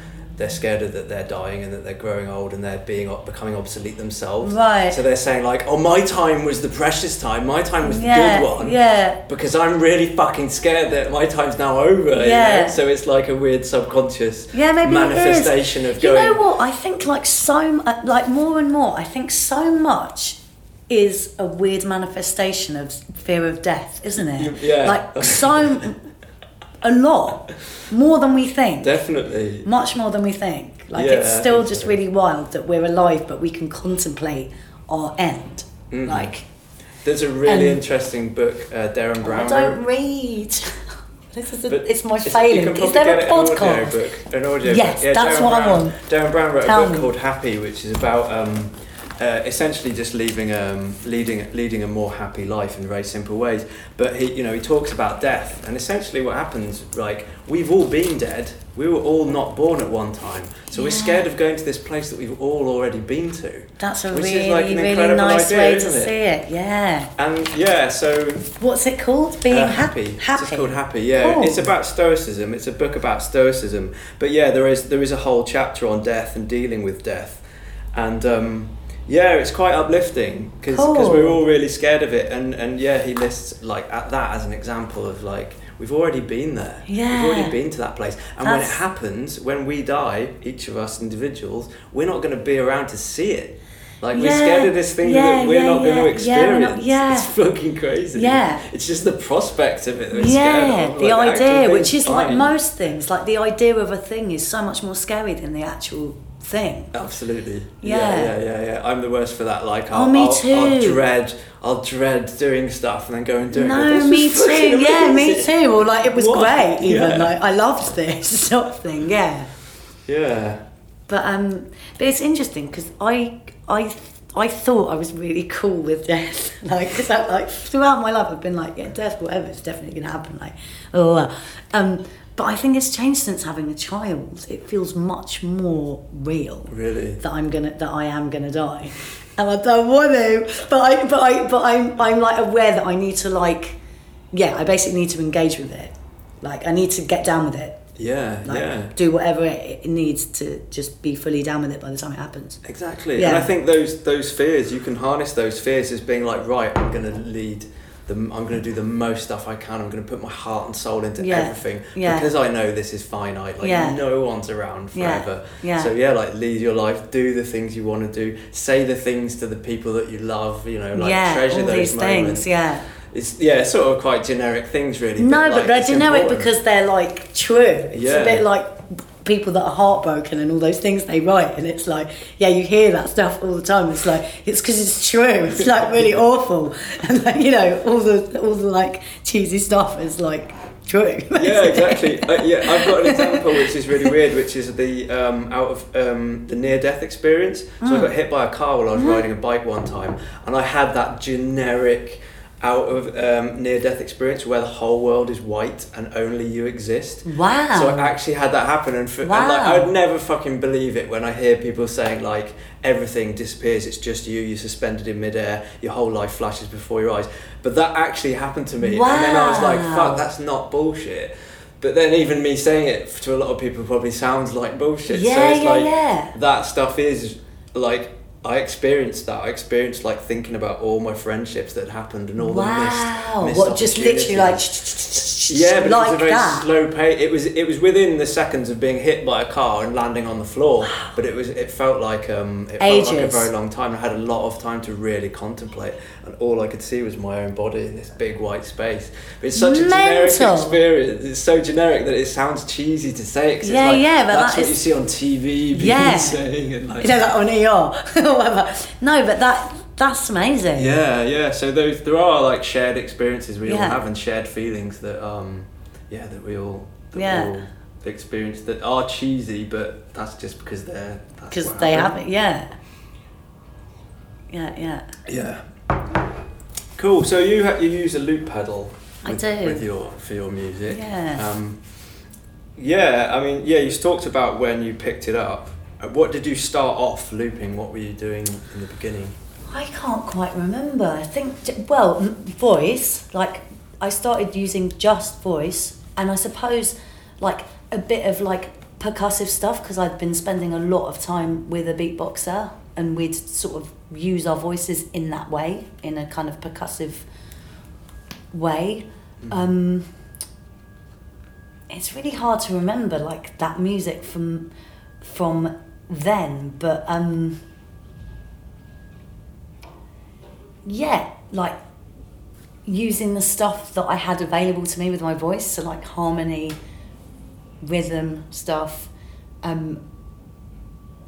they're scared of that they're dying and that they're growing old and they're being becoming obsolete themselves. Right. So they're saying like, oh, my time was the precious time. My time was the good one. yeah. Because I'm really fucking scared that my time's now over. you Yeah. know? So it's like a weird subconscious Yeah, maybe manifestation of going. You know what? I think like so, uh, like more and more. I think so much is a weird manifestation of fear of death, isn't it? Yeah. Like so, a lot more than we think. Definitely. Much more than we think. Like Yeah, it's still just really wild that we're alive, but we can contemplate our end. Mhm. Like There's a really Um, interesting book, uh, Derren I Brown don't read. This is a, But it's my failing. Is there a in an audio podcast? book, an audio Yes, book. that's Derren what I Brown, want. Derren Brown wrote Tell a book me. called Happy, which is about um, uh, essentially just leaving, um, leading, leading a more happy life in very simple ways. But he, you know, he talks about death, and essentially what happens, like we've all been dead. We were all not born at one time, so we're scared of going to this place that we've all already been to. That's a Which is really, like an really incredible nice idea, way to it? see it. Yeah. And yeah, so What's it called? Being Uh, happy. happy. It's called Happy. Yeah, Cool. it's about stoicism. It's a book about stoicism. But yeah, there is there is a whole chapter on death and dealing with death, and um, yeah, it's quite uplifting because Cool. we're all really scared of it. And and yeah, he lists like at that as an example of like we've already been there. Yeah. we've already been to that place. And when it happens, when we die, each of us individuals, we're not going to be around to see it. Like we're scared of this thing yeah, that we're yeah, not going to experience. we're not- yeah. It's fucking crazy. Yeah. It's just the prospect of it that we're yeah, scared of. the Like, idea, thing's which is like most things, like the idea of a thing is so much more scary than the actual thing. Absolutely. Yeah. Yeah. yeah, yeah, yeah. I'm the worst for that. Like, Oh, I'll, me I'll, I'll too. dread, I'll dread doing stuff and then go and do it. and No, me too. Yeah, me too. Or like it was What? great. Even Yeah. like I loved this sort of thing. Yeah. Yeah. But um, but it's interesting because I I I thought I was really cool with death. Like, cause I, like throughout my life, I've been like, yeah, death, whatever, it's definitely gonna happen. Like, oh, um, but I think it's changed since having a child. It feels much more real Really? that I'm gonna that I am gonna die, and I don't want to. But I but I but I'm I'm like aware that I need to like, yeah, I basically need to engage with it. Like I need to get down with it. Yeah, Like yeah. do whatever it, needs to just be fully down with it by the time it happens. Exactly. Yeah. And I think those those fears, you can harness those fears as being like, right, I'm going to lead. The, I'm going to do the most stuff I can. I'm going to put my heart and soul into Yeah. everything Yeah. because I know this is finite. Like Yeah. no one's around forever. Yeah. So yeah, like lead your life, do the things you want to do, say the things to the people that you love. You know, like yeah, treasure all those these moments. things. Yeah. It's yeah, it's sort of quite generic things really. No, like, but they're generic important. because they're like true. It's Yeah. a bit like people that are heartbroken and all those things they write, and it's like, yeah, you hear that stuff all the time. It's like it's because it's true. It's like really awful, and like, you know, all the all the like cheesy stuff is like true. yeah, exactly. Uh, yeah, I've got an example which is really weird, which is the um, out of um, the near death experience. So I got hit by a car while I was riding a bike one time, and I had that generic out of um, near death experience where the whole world is white and only you exist. Wow. So I actually had that happen, and, for, and like I'd never fucking believe it when I hear people saying like everything disappears, it's just you, you're suspended in midair, your whole life flashes before your eyes. But that actually happened to me, and then I was like, fuck, that's not bullshit. But then even me saying it to a lot of people probably sounds like bullshit. so Yeah, it's yeah, like yeah. that stuff is like. I experienced that. I experienced like thinking about all my friendships that happened and all the wow. missed, missed what just literally like. Yeah, but like it was a very that. slow pace. It was it was within the seconds of being hit by a car and landing on the floor. But it was it felt like um it felt like a very long time. I had a lot of time to really contemplate, and all I could see was my own body in this big white space. But it's such a generic experience. It's so generic that it sounds cheesy to say. 'cause Yeah, it's like, yeah, but that's that what is- you see on TV. Yeah. saying and like. you know, like on ER or whatever. No, but that that's amazing. Yeah, yeah. So those there are like shared experiences we all have and shared feelings that um yeah that we all that Yeah. we all experience that are cheesy, but that's just because they're Because they have happened. it, yeah. Yeah, yeah. Yeah. Cool. So you ha- you use a loop pedal. I do. with your for your music. Yeah. Um, yeah. I mean, yeah. You talked about when you picked it up. Uh, What did you start off looping? What were you doing in the beginning? I can't quite remember. I think, well, voice, like, I started using just voice, and I suppose, like, a bit of, like, percussive stuff, because I'd been spending a lot of time with a beatboxer, and we'd sort of use our voices in that way, in a kind of percussive way. Um, it's really hard to remember, like, that music from from then, but um, yeah, like using the stuff that I had available to me with my voice, so like harmony, rhythm stuff, um,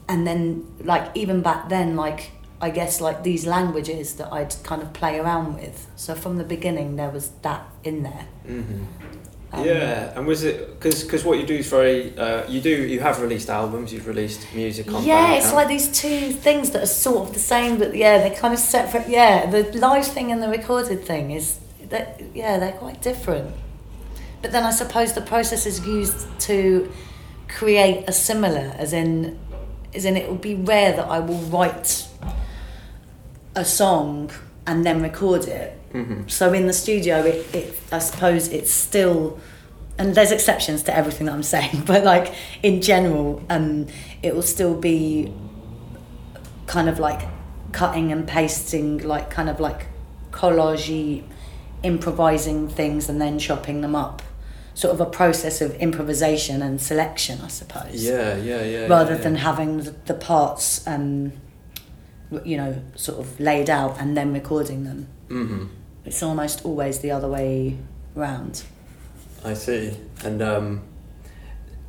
and then like even back then, like I guess like these languages that I'd kind of play around with. So from the beginning, there was that in there. Mm-hmm. Um, yeah, and was it because because what you do is very uh, you do you have released albums, you've released music on Yeah, it's like these two things that are sort of the same, but yeah, they're kind of separate. Yeah, the live thing and the recorded thing is that yeah, they're quite different. But then I suppose the process is used to create a similar, as in, as in it will be rare that I will write a song and then record it. Mhm. So in the studio, it, it I suppose it's still, and there's exceptions to everything that I'm saying, but like in general, um, it will still be kind of like cutting and pasting, like kind of like collagey, improvising things and then chopping them up. Sort of a process of improvisation and selection, I suppose Yeah, yeah, yeah. rather yeah, than having the, parts um, you know sort of laid out and then recording them Mhm. it's almost always the other way round I see, and um,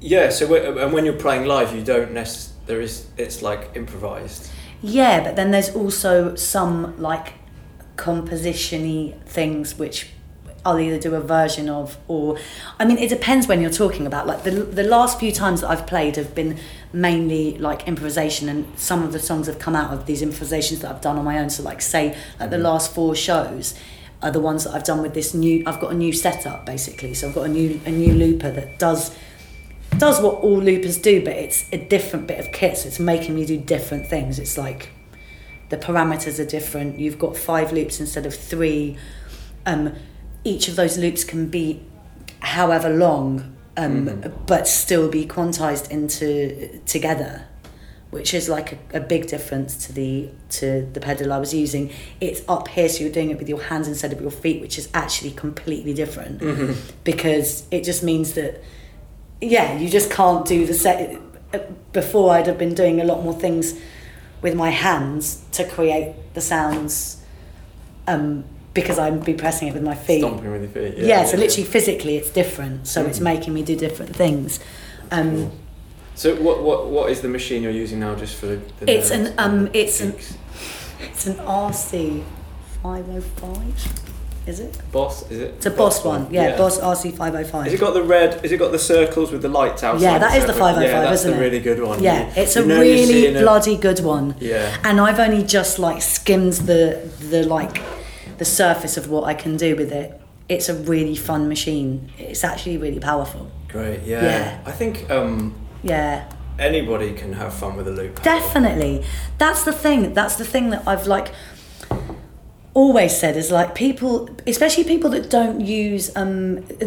yeah. So and when you're playing live, you don't necess- There is it's like improvised. yeah but then there's also some like composition-y things which I'll either do a version of or I mean it depends when you're talking about like the the last few times that I've played have been mainly like improvisation and some of the songs have come out of these improvisations that I've done on my own so like say like the last four shows are the ones that I've done with this new. I've got a new setup basically, so I've got a new a new looper that does does what all loopers do, but it's a different bit of kit. So it's making me do different things. It's like the parameters are different. You've got five loops instead of three. Um, each of those loops can be however long, um, Mhm. but still be quantized into together, which is like a, a big difference to the to the pedal I was using. It's up here, so you're doing it with your hands instead of your feet, which is actually completely different Mhm. because it just means that yeah, you just can't do the set. Before I'd have been doing a lot more things with my hands to create the sounds, um, because I'd be pressing it with my feet. Stomping with your feet. Yeah, Yeah. so literally physically it's different. So it's Mhm. making me do different things. Um, Cool. So what what what is the machine you're using now? Just for the. the It's an, um, it's an- It's an RC five oh five, is it? Boss. Is it? It's a Boss one, yeah, Boss RC five oh five. Has it got the red? Has it got the circles with the lights outside? Yeah, that is the 505, Yeah, that's isn't it? really good one. Yeah, You- it's you a really seeing a- bloody good one. Yeah. And I've only just like skimmed the the like the surface of what I can do with it. It's a really fun machine. It's actually really powerful. Great. Yeah. Yeah. I think um, Yeah. anybody can have fun with a loop. pedal. Definitely. That's the thing. That's the thing that I've like always said is like people especially people that don't use um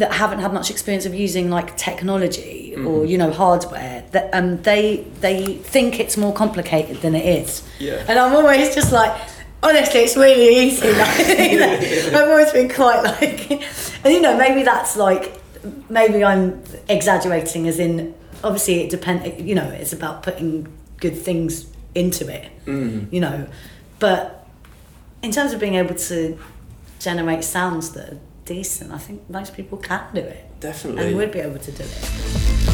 that haven't had much experience of using like technology or Mhm. you know hardware that um they they think it's more complicated than it is Yeah. and i'm always just like honestly it's really easy like, you know, i've always been quite like and you know maybe that's like maybe i'm exaggerating as in obviously it depends you know it's about putting good things into it Mm. you know but in terms of being able to generate sounds that are decent i think most people can do it Definitely. and would be able to do it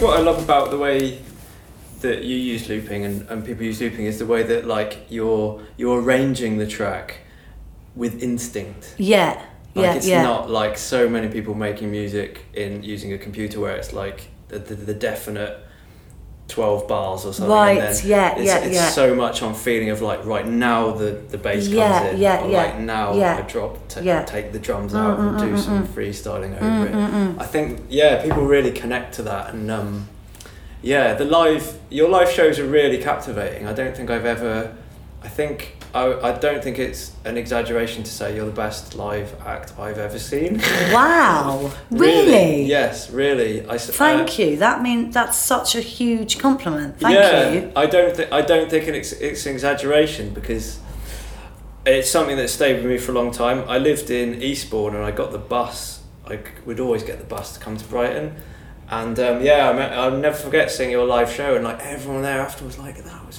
think what I love about the way that you use looping and, and people use looping is the way that like you're you're arranging the track with instinct. yeah Like yeah it's yeah not like so many people making music in using a computer where it's like the, the, the definite 12 bars or something. Right, and yeah, it's, yeah, it's yeah. so much on feeling of like right now the, the bass comes Yeah, in. yeah, or yeah, like now yeah, I drop ta- yeah. take the drums Mm, out and mm, do mm, some mm. freestyling over Mm, it. mm, mm. I think yeah, people really connect to that and um, yeah, the live your live shows are really captivating. I don't think I've ever I think I, I don't think it's an exaggeration to say you're the best live act I've ever seen. wow really, Yes, really. I, thank uh, you that mean that's such a huge compliment thank yeah, you I don't think I don't think it's, it's an exaggeration because it's something that stayed with me for a long time. I lived in Eastbourne and I got the bus. I would always get the bus to come to Brighton, and um, yeah, I I'll never forget seeing your live show and like everyone there afterwards, like that was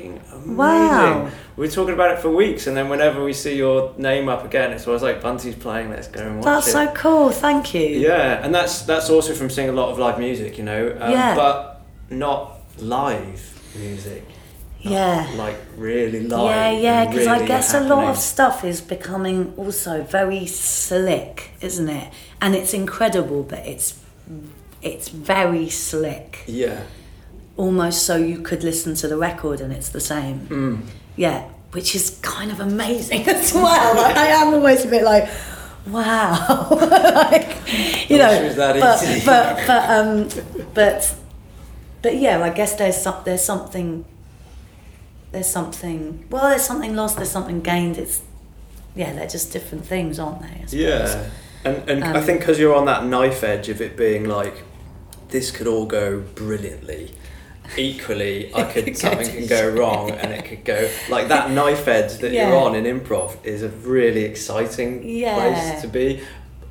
fucking amazing. Wow. We were talking about it for weeks, and then whenever we see your name up again, it's always like Bunty's playing. Let's go and watch that's it. so cool thank you Yeah, and that's that's also from seeing a lot of live music, you know. Um, Yeah. But not live music. Not, Yeah. Like really live. Yeah, yeah, because I really guess a lot of stuff is becoming also very slick, isn't it? And it's incredible, but it's it's very slick. Yeah. Almost so you could listen to the record and it's the same. Mm. Yeah, which is kind of amazing as well. Like, I am always a bit like, wow, like, you I know. wish it was that but, easy. but but um, but but yeah, I guess there's some there's something there's something well there's something lost there's something gained it's yeah they're just different things aren't they I. Yeah. And and I Um, think because you're on that knife edge of it being like, this could all go brilliantly. Equally, I could could something can go wrong, and it could go like that knife edge that Yeah. you're on in improv is a really exciting Yeah. place to be.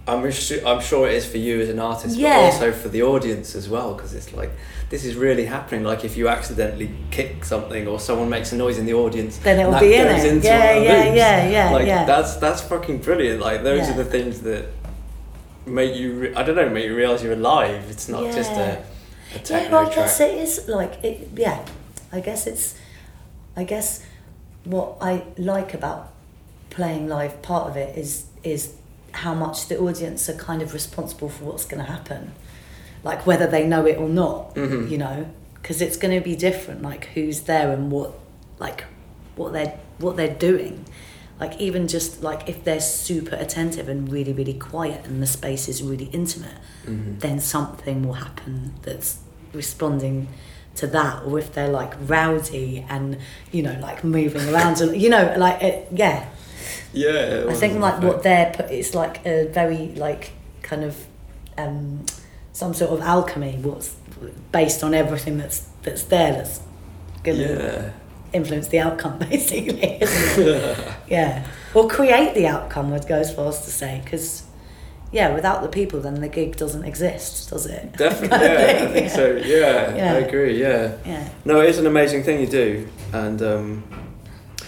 I'm assu- I'm sure it is for you as an artist, Yeah. but also for the audience as well, because it's like this is really happening. Like if you accidentally kick something or someone makes a noise in the audience, Then it'll be in it. into Yeah, yeah, loops. yeah, yeah, Like yeah. that's that's fucking brilliant. Like those Yeah. are the things that make you. Re- I don't know, make you realize you're alive. It's not just a. Yeah, well, I track. guess it is like it. Yeah, I guess it's. I guess what I like about playing live, part of it is is how much the audience are kind of responsible for what's going to happen, like whether they know it or not. Mhm. You know, because it's going to be different, like who's there and what, like, what they're what they're doing. Like even just like if they're super attentive and really really quiet and the space is really intimate, Mhm. then something will happen that's responding to that or if they're like rowdy and you know like moving around and you know like it, yeah Yeah. i think like what they're put it's like a very like kind of um some sort of alchemy what's based on everything that's that's there that's gonna Yeah. Influence the outcome basically yeah or create the outcome i'd go as far as to say because yeah without the people then the gig doesn't exist does it Definitely, Kind of yeah, I thing, think so. Yeah, Yeah. I agree. Yeah, yeah no, it is an amazing thing you do, and um,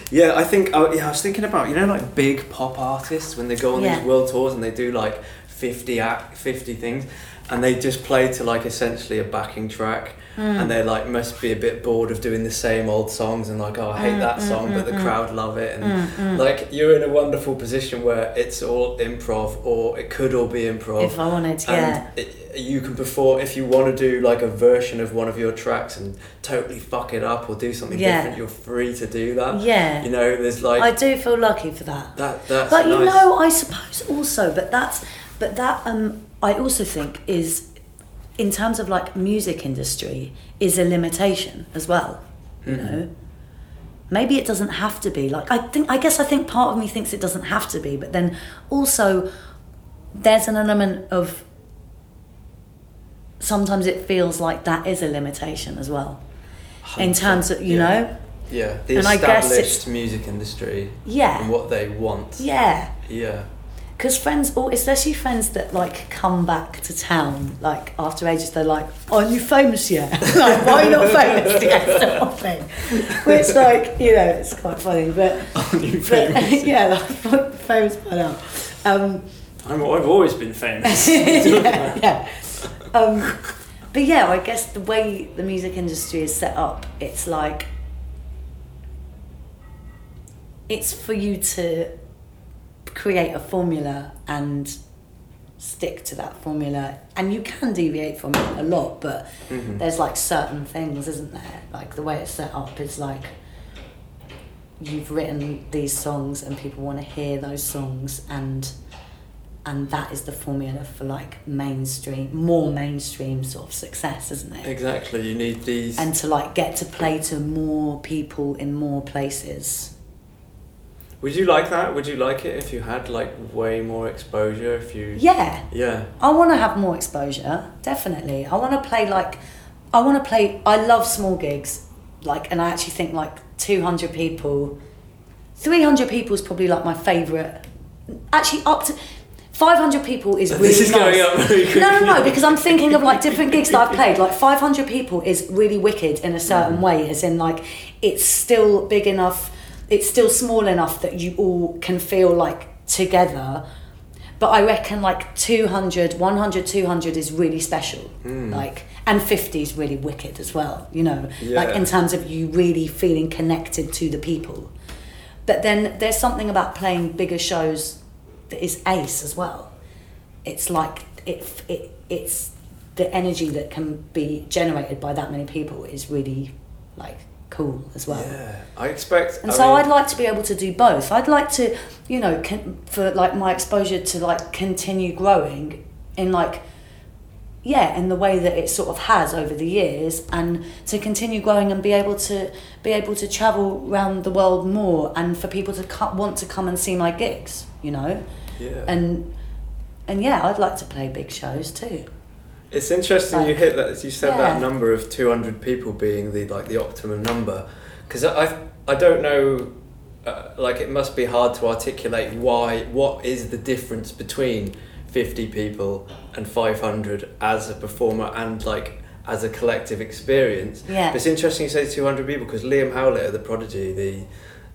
yeah, I think. Oh, yeah, I was thinking about you know like big pop artists when they go on Yeah. these world tours and they do like fifty act, fifty things, and they just play to like essentially a backing track. Mm. And they like must be a bit bored of doing the same old songs and like oh I hate Mm, that mm, song mm, but the mm. crowd love it. And Mm, like you're in a wonderful position where it's all improv or it could all be improv. If i wanted yeah and it, you can perform if you want to do like a version of one of your tracks and totally fuck it up or do something Yeah. different you're free to do that. Yeah. You know there's like i do feel lucky for that. That that's but you know i suppose also but that's but that um i also think is in terms of like music industry is a limitation as well you Mhm. know? Maybe it doesn't have to be like i think i guess i think part of me thinks it doesn't have to be but then also there's an element of sometimes it feels like that is a limitation as well. In terms of you Yeah. know? Yeah. The and established music industry yeah. and what they want. Yeah. Yeah Because friends, or especially friends that like come back to town, like after ages, they're like, "Aren't you famous yet? like, why are you not famous yet?" Sort of thing. Which, like, you know, it's quite funny, but, Aren't you but famous? yeah, like, famous by now. Um, I'm, I've always been famous yeah, yeah. Um, but yeah, I guess the way the music industry is set up, it's like it's for you to create a formula and stick to that formula. And you can deviate from it a lot but Mhm. there's like certain things isn't there? Like the way it's set up is like you've written these songs and people want to hear those songs and and that is the formula for like mainstream more mainstream sort of success isn't it? Exactly you need these and to like get to play to more people in more places would you like that would you like it if you had like way more exposure if you yeah yeah I want to have more exposure, definitely. I want to play like, I want to play. I love small gigs, like, and I actually think like two hundred people, three hundred people is probably like my favorite. Actually, up to five hundred people is really this is nice. going up very quickly No, no, no, because I'm thinking of like different gigs that I've played. Like 500 people is really wicked in a certain Mm. way, as in like it's still big enough, it's still small enough that you all can feel like together. But I reckon like 200, 100, 200 is really special. Mm. Like, and 50 is really wicked as well, you know, like in terms of you really feeling connected to the people. But then there's something about playing bigger shows that is ace as well. It's like it, it it's the energy that can be generated by that many people is really like cool as well. yeah I expect And I so mean- I'd like to be able to do both. I'd like to, you know, con- for like my exposure to like continue growing in like, yeah, in the way that it sort of has over the years, and to continue growing and be able to be able to travel around the world more, and for people to co- want to come and see my gigs, you know, yeah and and yeah, I'd like to play big shows too. It's interesting you hit that. You said yeah. that number of two hundred people being the like the optimum number, because I I don't know. Uh, like it must be hard to articulate why. What is the difference between fifty people and five hundred as a performer and like as a collective experience? Yeah. But it's interesting you say two hundred people because Liam Howlett of the Prodigy, the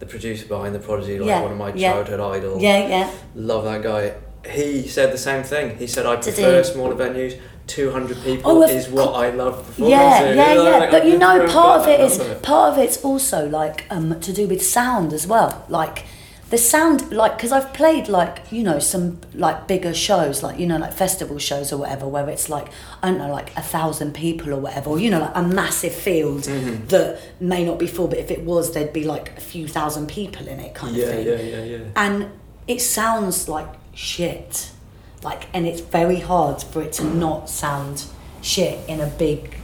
the producer behind the Prodigy, like Yeah, one of my yeah. childhood idols. Yeah, yeah, Love that guy. He said the same thing. He said, I prefer smaller venues 200 people Oh, is what I love performing yeah, yeah, yeah. like, but you know, part of it is it part of it's also like um, to do with sound as well. Like the sound, like because I've played like you know some like bigger shows, like you know like festival shows or whatever, where it's like I don't know like a thousand people or whatever, or you know like a massive field Mm-hmm. that may not be full, but if it was, there'd be like a few thousand people in it, kind Yeah, of thing. Yeah, yeah, yeah, yeah. And it sounds like shit. Like, and it's very hard for it to not sound shit in a big,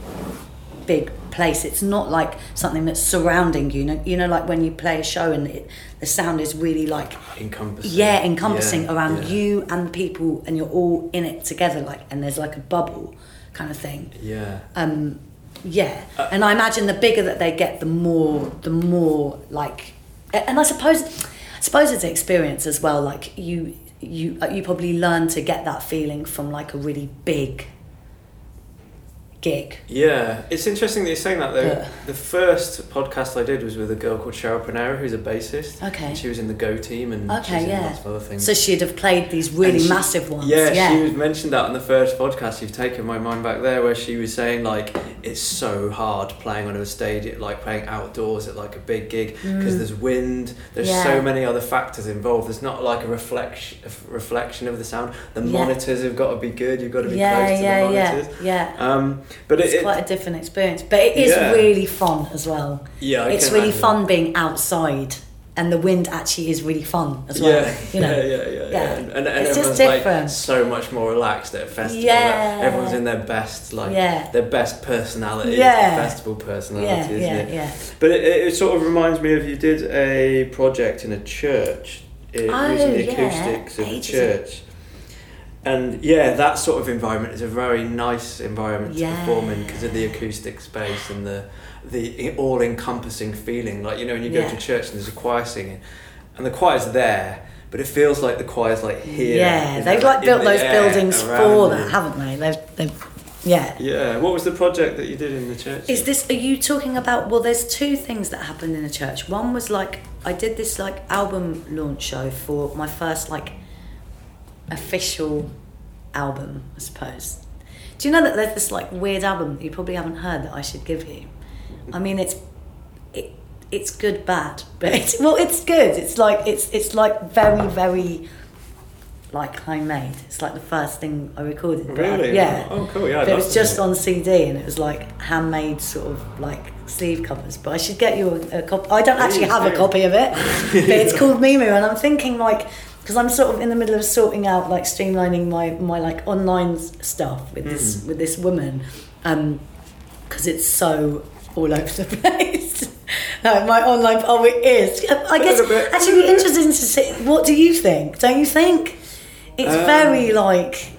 big place. It's not like something that's surrounding you. You know, you know like when you play a show and it, the sound is really like, Encompassing. yeah, encompassing Yeah, around yeah. you and the people, and you're all in it together. Like, and there's like a bubble kind of thing. Yeah. Um, yeah, Uh, and I imagine the bigger that they get, the more, the more like, and I suppose, I suppose it's an experience as well. Like you, you, uh, you probably learn to get that feeling from like a really big gig. Yeah, it's interesting that you're saying that though. Yeah. The first podcast I did was with a girl called Cheryl Panera, who's a bassist. Okay. She was in the Go team and Okay, yeah. lots of other things. So she'd have played these really she- massive ones. Yeah, Yeah, she was mentioned that on the first podcast. You've taken my mind back there, where she was saying like it's so hard playing on a stage, like playing outdoors at like a big gig because there's wind. There's Mm. Yeah. so many other factors involved. There's not like a reflection, a reflection of the sound. The Yeah. monitors have got to be good. You've got to be yeah, close to yeah, the yeah, monitors. yeah. Um, but It's it, quite a different experience, but it is Yeah. really fun as well. yeah, I it's really imagine. fun being outside, and the wind actually is really fun as well. Yeah, you know. yeah, yeah, yeah, yeah. Yeah. And, and, and It's just everyone's like so much more relaxed at a festival. Yeah. Like, everyone's in their best, like Yeah. their best personality, Yeah. festival personality, Yeah, isn't yeah, it? yeah. But it, it, sort of reminds me of you did a project in a church, it, Oh, using the yeah. acoustics of a Ages church. And yeah, that sort of environment is a very nice environment to perform in because of the acoustic space and the the all encompassing feeling. Like you know, when you go Yeah. to church and there's a choir singing, and the choir's there, but it feels like the choir's like here. Yeah, they've like in built those buildings for you. that, haven't they? They've, they've, yeah. Yeah. What was the project that you did in the church? Is this? Are you talking about? Well, there's two things that happened in the church. One was like I did this like album launch show for my first like official album, I suppose. Do you know that there's this like weird album that you probably haven't heard that I should give you? I mean, it's it it's good bad, but it's well, it's good. It's like it's it's like very very like homemade. It's like the first thing I recorded. I- Really? yeah. Oh, cool. Yeah. But it was just on CD and it was like handmade sort of like sleeve covers. But I should get you a, a copy. I don't actually have a copy of it, but it's called Mimu, and I'm thinking like because I'm sort of in the middle of sorting out like streamlining my my like online stuff with this Mm. with this woman, um, because it's so all over the place. no, my online. Oh, it is. I guess actually, be interesting to see. What do you think? Don't you think? It's Um, very like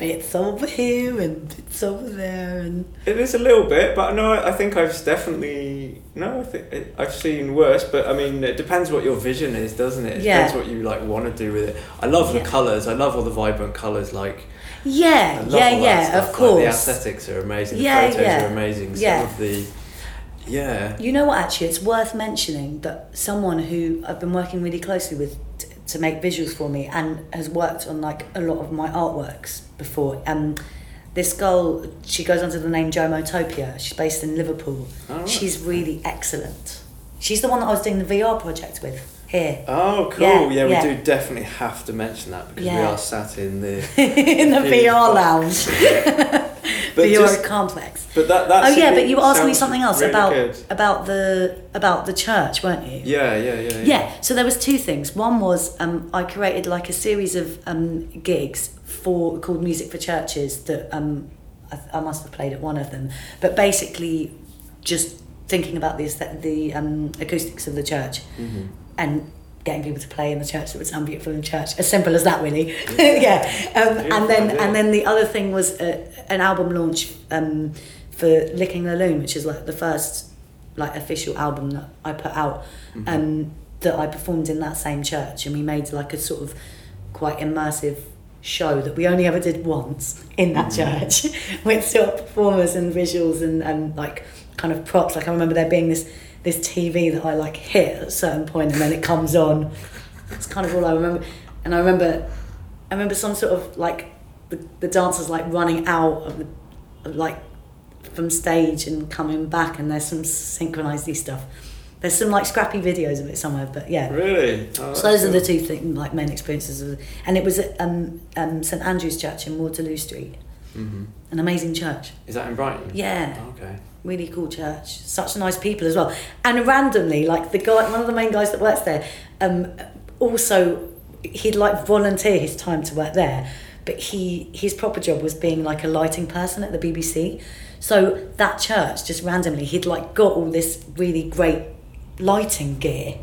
bits over here and bits over there and It is a little bit, but no, I think I've definitely no. I think it, I've seen worse, but I mean, it depends what your vision is, doesn't it? It Yeah. depends what you like want to do with it. I love Yeah. the colours. I love all the vibrant colours. Like, yeah, yeah, yeah. stuff. Of Like, course. the aesthetics are amazing. Yeah, the photos yeah. are amazing. Some Yeah. of the, yeah, You know what? Actually, it's worth mentioning that someone who I've been working really closely with to make visuals for me and has worked on like a lot of my artworks before. Um, this girl, she goes under the name Jomotopia. She's based in Liverpool. Oh, right. She's really excellent. She's the one that I was doing the VR project with here Oh, cool. Yeah, Yeah, we yeah. do definitely have to mention that because we are sat in the. in the VR lounge, But just- complex. But that that. Oh yeah, but you asked me something else really about good. about the about the church, weren't you? Yeah, yeah, yeah, yeah. Yeah, so there was two things. One was um, I created like a series of um, gigs for called Music for Churches that um, I, I must have played at one of them, but basically just thinking about the the um, acoustics of the church Mhm. and getting people to play in the church that would sound beautiful in church. As simple as that, really. yeah. Um, and then and then the other thing was uh, an album launch um, for Licking the Loon, which is like the first like official album that I put out. Mm-hmm. Um, that I performed in that same church, and we made like a sort of quite immersive show that we only ever did once in that Mm-hmm. church with sort of performers and visuals and, and like kind of props. Like I remember there being this this TV that I like hit at a certain point and then it comes on. It's kind of all I remember. And I remember I remember some sort of like the, the dancers like running out of the like from stage and coming back, and there's some synchronized stuff. There's some like scrappy videos of it somewhere, but yeah. Really? Oh, So those that's are the two thing, like main experiences, of, and it was at um, um, St Andrew's Church in Waterloo Street, Mm-hmm. an amazing church. Is that in Brighton? Yeah, Okay. Really cool church. Such nice people as well. And randomly, like the guy, one of the main guys that works there, um, also he'd like volunteer his time to work there, but he his proper job was being like a lighting person at the BBC. So that church, just randomly, he'd like got all this really great lighting gear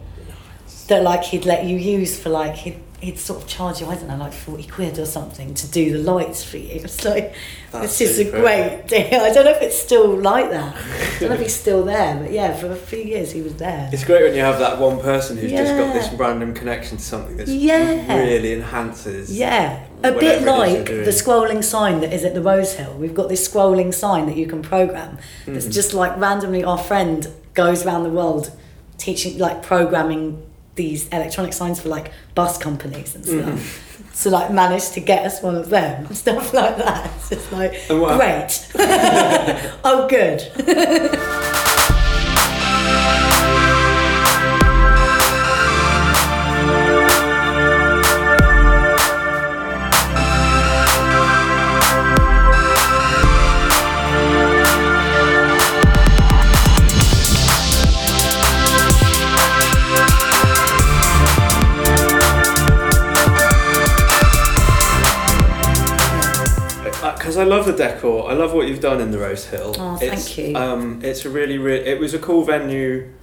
that like he'd let you use for like he'd, he'd sort of charge you I don't know like 40 quid or something to do the lights for you. It's like That's it's just a great deal. I don't know if it's still like that. I don't know if he's still there but yeah for a few years he was there. It's great when you have that one person who's just got this random connection to something that's Yeah. really enhances. yeah. A bit is like the scrolling sign that is at the Rose Hill. We've got this scrolling sign that you can program Mm. it's just like randomly our friend goes around the world teaching like programming these electronic signs for like bus companies and stuff Mm-hmm. so like managed to get us one of them and stuff like that. It's just like great. Oh good Because I love the decor. I love what you've done in the Rose Hill. Oh, it's, thank you. Um, it's a really, really. It was a cool venue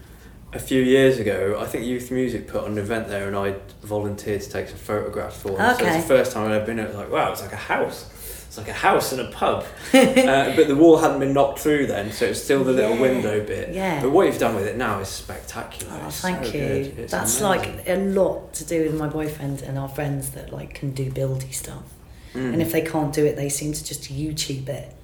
a few years ago. I think Youth Music put on an event there, and I volunteered to take some photographs for them. So Okay. it's the first time I'd ever been. It was like, wow, it's like a house. It's like a house and a pub. uh, but the wall hadn't been knocked through then, so it's still the little Yeah, window bit. yeah. But what you've done with it now is spectacular. Oh, It's thank so you. That's amazing. like a lot to do with my boyfriend and our friends that like can do buildy stuff. Mm. And if they can't do it, they seem to just YouTube it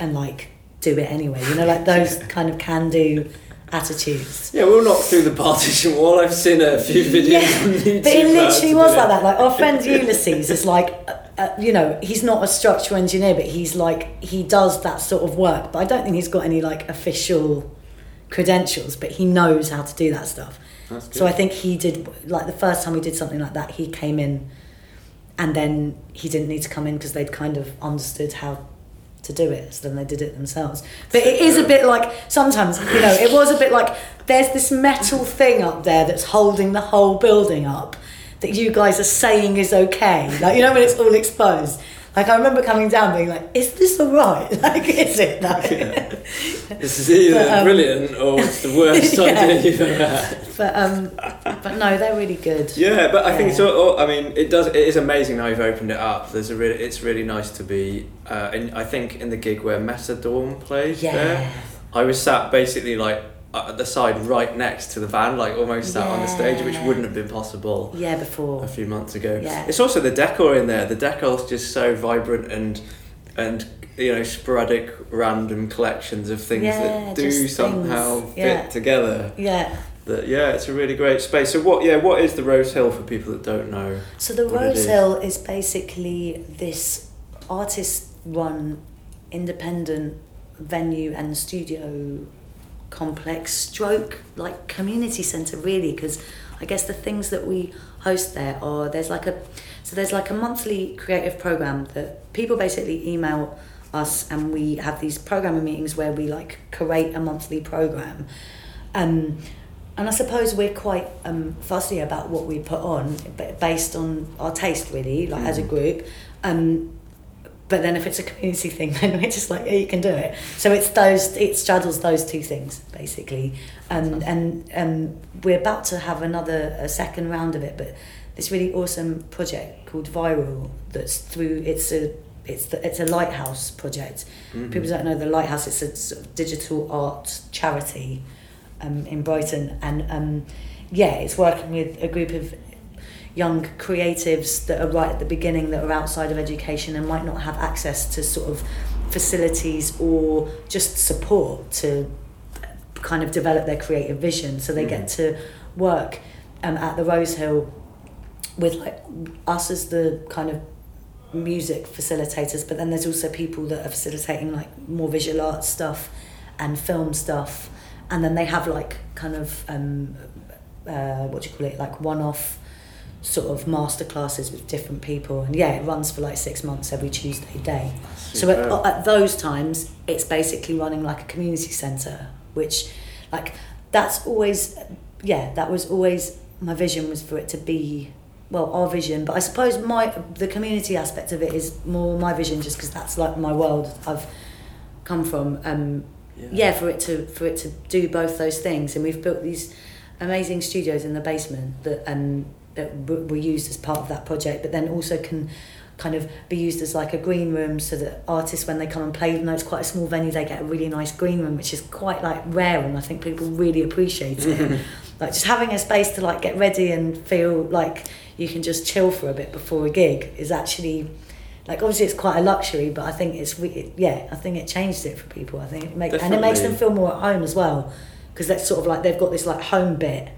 and like do it anyway. You know, like those kind of can do attitudes. Yeah, we'll knock through the partition wall. I've seen a few videos Yeah, on YouTube. But it literally was like that. Like our friend Ulysses is like, uh, uh, you know, he's not a structural engineer, but he's like he does that sort of work. But I don't think he's got any like official credentials, but he knows how to do that stuff. So I think he did like the first time we did something like that, he came in, and then he didn't need to come in because they'd kind of understood how to do it. So then they did it themselves. But it is a bit like sometimes you know it was a bit like there's this metal thing up there that's holding the whole building up that you guys are saying is okay. Like you know when it's all exposed. Like I remember coming down being like, is this alright? Like is it like This is either But, um, brilliant or it's the worst Yeah. idea you've ever had. but um but no, they're really good. Yeah, but I think Yeah. so. I mean, it does. It is amazing how you've opened it up. There's a really. It's really nice to be. Uh, and I think in the gig where Mesa Dawn plays Yeah. there, I was sat basically like at the side right next to the band, like almost sat on the stage, which wouldn't have been possible Yeah, before. a few months ago. Yeah. It's also the decor in there. The decor's just so vibrant and and you know sporadic, random collections of things Yeah, that do somehow things. Yeah. fit together. Yeah. That yeah, it's a really great space. So what? Yeah, what is the Rose Hill for people that don't know? So the Rose is. Hill is basically this artist-run, independent venue and studio complex stroke like community center really because i guess the things that we host there are there's like a so there's like a monthly creative program that people basically email us and we have these programming meetings where we like create a monthly program um, and I suppose we're quite um, fussy about what we put on, based on our taste, really, like as a group. Um, but then if it's a community thing, then we're just like, yeah, you can do it. So it's those, it straddles those two things basically. Um, and um, we're about to have another, a second round of it, but this really awesome project called Viral that's through, it's a, it's the, it's a lighthouse project. People don't know the lighthouse. It's a sort of digital art charity um, in Brighton, and um, yeah, it's working with a group of young creatives that are right at the beginning that are outside of education and might not have access to sort of facilities or just support to kind of develop their creative vision. So they get to work um, at the Rose Hill with like us as the kind of music facilitators, but then there's also people that are facilitating like more visual arts stuff and film stuff, and then they have like kind of um, uh, what do you call it, like one-off sort of master classes with different people, and yeah, it runs for like six months every Tuesday day. So at, at those times, it's basically running like a community centre, which, like, that's always, yeah, that was always my vision was for it to be, well, our vision. But I suppose my the community aspect of it is more my vision, just because that's like my world I've come from. Um, yeah. for it to for it to do both those things, and we've built these amazing studios in the basement that um that were used as part of that project, but then also can kind of be used as like a green room so that artists when they come and play even though it's quite a small venue they get a really nice green room which is quite like rare and I think people really appreciate it. Like just having a space to like get ready and feel like you can just chill for a bit before a gig is actually like obviously it's quite a luxury but I think it's re- yeah I think it changed it for people I think. It make, and it makes them feel more at home as well because that's sort of like they've got this like home bit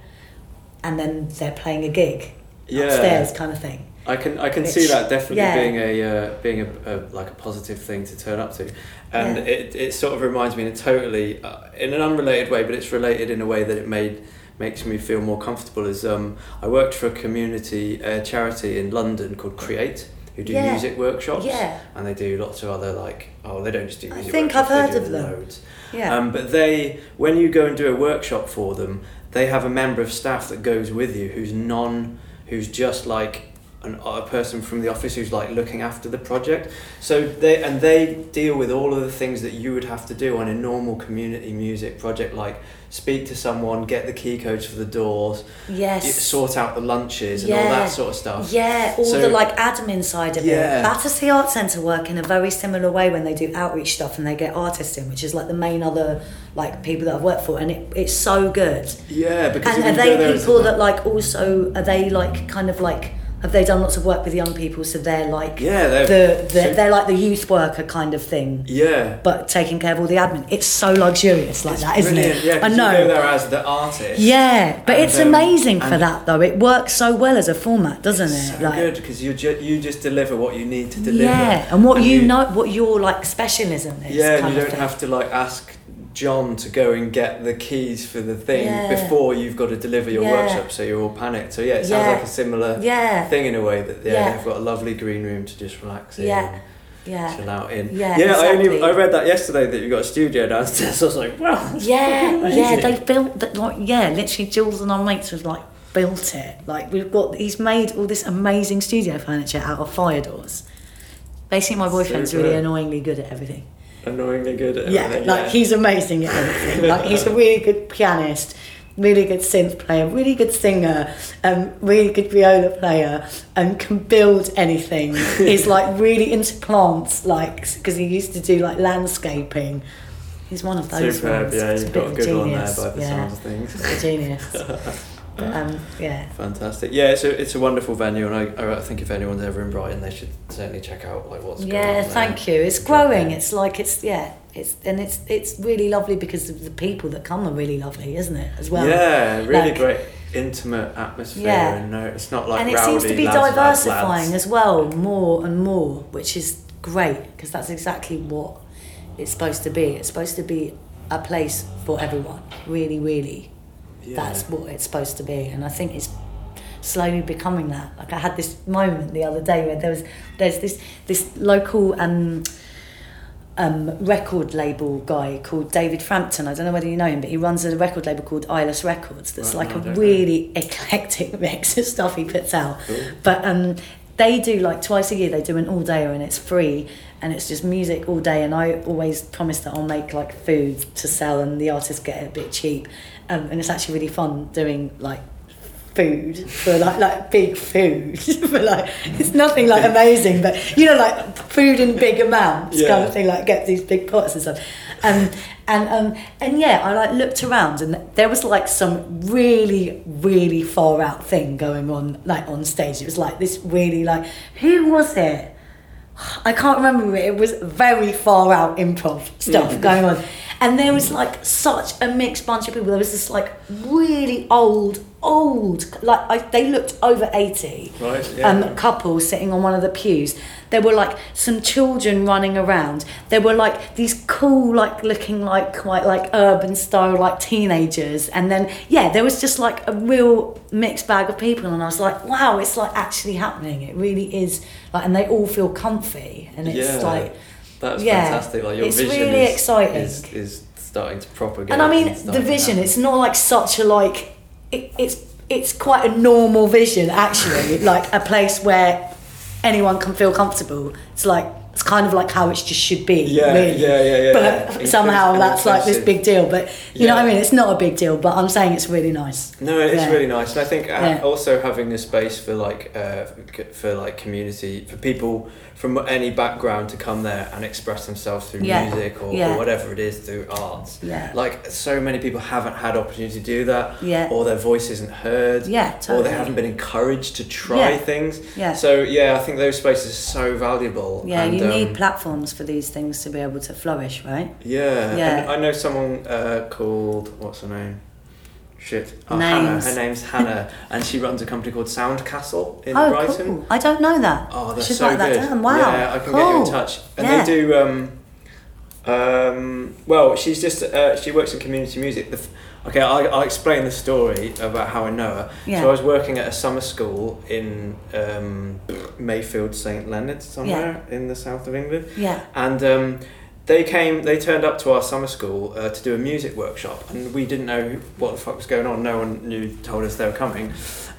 and then they're playing a gig Yeah. upstairs kind of thing I can I can Which- see that definitely yeah. being a uh, being a, a like a positive thing to turn up to, and Yeah. it, it sort of reminds me in a totally uh, in an unrelated way, but it's related in a way that it made makes me feel more comfortable. Is um I worked for a community uh, charity in London called Create, who do Yeah. music workshops, yeah and they do lots of other like oh they don't just do music. I think I've heard of them. Loads. yeah Um, but they, when you go and do a workshop for them, they have a member of staff that goes with you who's non, who's just like an, a person from the office who's like looking after the project. So they and they deal with all of the things that you would have to do on a normal community music project, like speak to someone, get the key codes for the doors, yes sort out the lunches, and all that sort of stuff. Yeah, all So- the like admin side of Yeah. it. Battersea Art Centre work in a very similar way when they do outreach stuff and they get artists in, which is like the main other like people that I've worked for, and it, it's so good. Yeah, because And are they people that like also are they like kind of like have they done lots of work with young people so they're like Yeah, they're the, the so- they're like the youth worker kind of thing, yeah. but taking care of all the admin. It's so luxurious like It's that, isn't it? Yeah, I know. You go there as the artist. Yeah, but And, it's um, amazing for that though. It works so well as a format, doesn't it? So good because you ju- you just deliver what you need to deliver. Yeah, and what And you, you- know, what your like specialism is. Yeah, and you don't have to like ask John to go and get the keys for the thing Yeah. before you've got to deliver your Yeah. workshop, so you're all panicked. So yeah, it sounds Yeah. like a similar Yeah, thing in a way that yeah, they've got a lovely green room to just relax in. Yeah. yeah, Chill out in. Yeah, yeah. I only. I read that yesterday that you got a studio downstairs. I was like, wow. that's yeah, yeah. They built that, like, yeah, literally, Jules and our mates have like built it. Like we've got, he's made all this amazing studio furniture out of fire doors. Basically, my boyfriend's So really annoyingly good at everything. Annoyingly good at Yeah, everything. like he's amazing at everything. like he's a really good pianist, really good synth player, really good singer, um, really good viola player, and can build anything. he's like really into plants, like because he used to do like landscaping. He's one of those Superb, ones. yeah, you've got a good one there genius. by the yeah, sounds of things. he's a genius. um, yeah. Fantastic. Yeah, it's a, it's a wonderful venue, and I, I think if anyone's ever in Brighton, they should certainly check out like what's going on Yeah, thank you. It's growing. in. It's like it's yeah. It's and it's it's really lovely because of the people that come are really lovely, isn't it? As well. yeah, really like- great intimate atmosphere, Yeah. and no, it's not like and it rowdy seems to be lads, lads, diversifying lads. as well more and more which is great because that's exactly what it's supposed to be it's supposed to be a place for everyone really really Yeah. that's what it's supposed to be and i think it's slowly becoming that like i had this moment the other day where there was there's this this local um um, record label guy called David Frampton. I don't know whether you know him, but he runs a record label called Eyeless Records. That's Right, like no, a don't know. really eclectic mix of stuff he puts out. Cool. But um, they do like twice a year. They do an all dayer and it's free and it's just music all day. And I always promise that I'll make like food to sell and the artists get it a bit cheap. Um, and it's actually really fun doing like food for like like big food for like it's nothing like amazing but you know like food in big amounts kind of thing like get these big pots and stuff. Um, and um, and yeah I like looked around and there was like some really really far out thing going on like on stage. It was like this really like who was it? I can't remember. It. It was very far out improv stuff going on. And there was like such a mixed bunch of people. There was this like really old, old, like I, they looked over eighty. Right, yeah. Um, couple sitting on one of the pews. There were like some children running around. There were like these cool, like looking like quite like urban style like teenagers, and then yeah, there was just like a real mixed bag of people, and I was like, wow, it's like actually happening. It really is like, and they all feel comfy, and it's yeah, like. That's yeah, fantastic. Like your it's vision really is, exciting. Is, is starting to propagate. And I mean, and the vision, it's not like such a like, it, it's it's quite a normal vision actually, like a place where anyone can feel comfortable. It's like it's kind of like how it just should be. Yeah, really. yeah, yeah, yeah, But yeah. somehow that's like this big deal. But you know what I mean? It's not a big deal, but I'm saying it's really nice. No, it is Yeah. really nice, and I think uh, Yeah. also having a space for like uh, for like community for people from any background to come there and express themselves through Yeah. music or, Yeah. or whatever it is through arts. Yeah. Like so many people haven't had opportunity to do that, Yeah. or their voice isn't heard, Yeah, or they haven't been encouraged to try Yeah. things. Yeah. So yeah, I think those spaces are so valuable. Yeah, and, you need um, platforms for these things to be able to flourish, right? Yeah, Yeah. And I know someone uh, called what's her name? Shit, oh, Names. Hannah. Her name's Hannah, and she runs a company called Soundcastle in oh, Brighton. cool. I don't know that. Oh, they're Should so write that good. down. Wow. Yeah, I can cool. get you in touch. And Yeah. they do. Um, um, well, she's just uh, she works in community music. The f- okay, I, I'll explain the story about how I know her. Yeah. So I was working at a summer school in um, Mayfield, St Leonard's, somewhere in the south of England. Yeah. And um, they came, they turned up to our summer school uh, to do a music workshop, and we didn't know what the fuck was going on. No one knew, told us they were coming,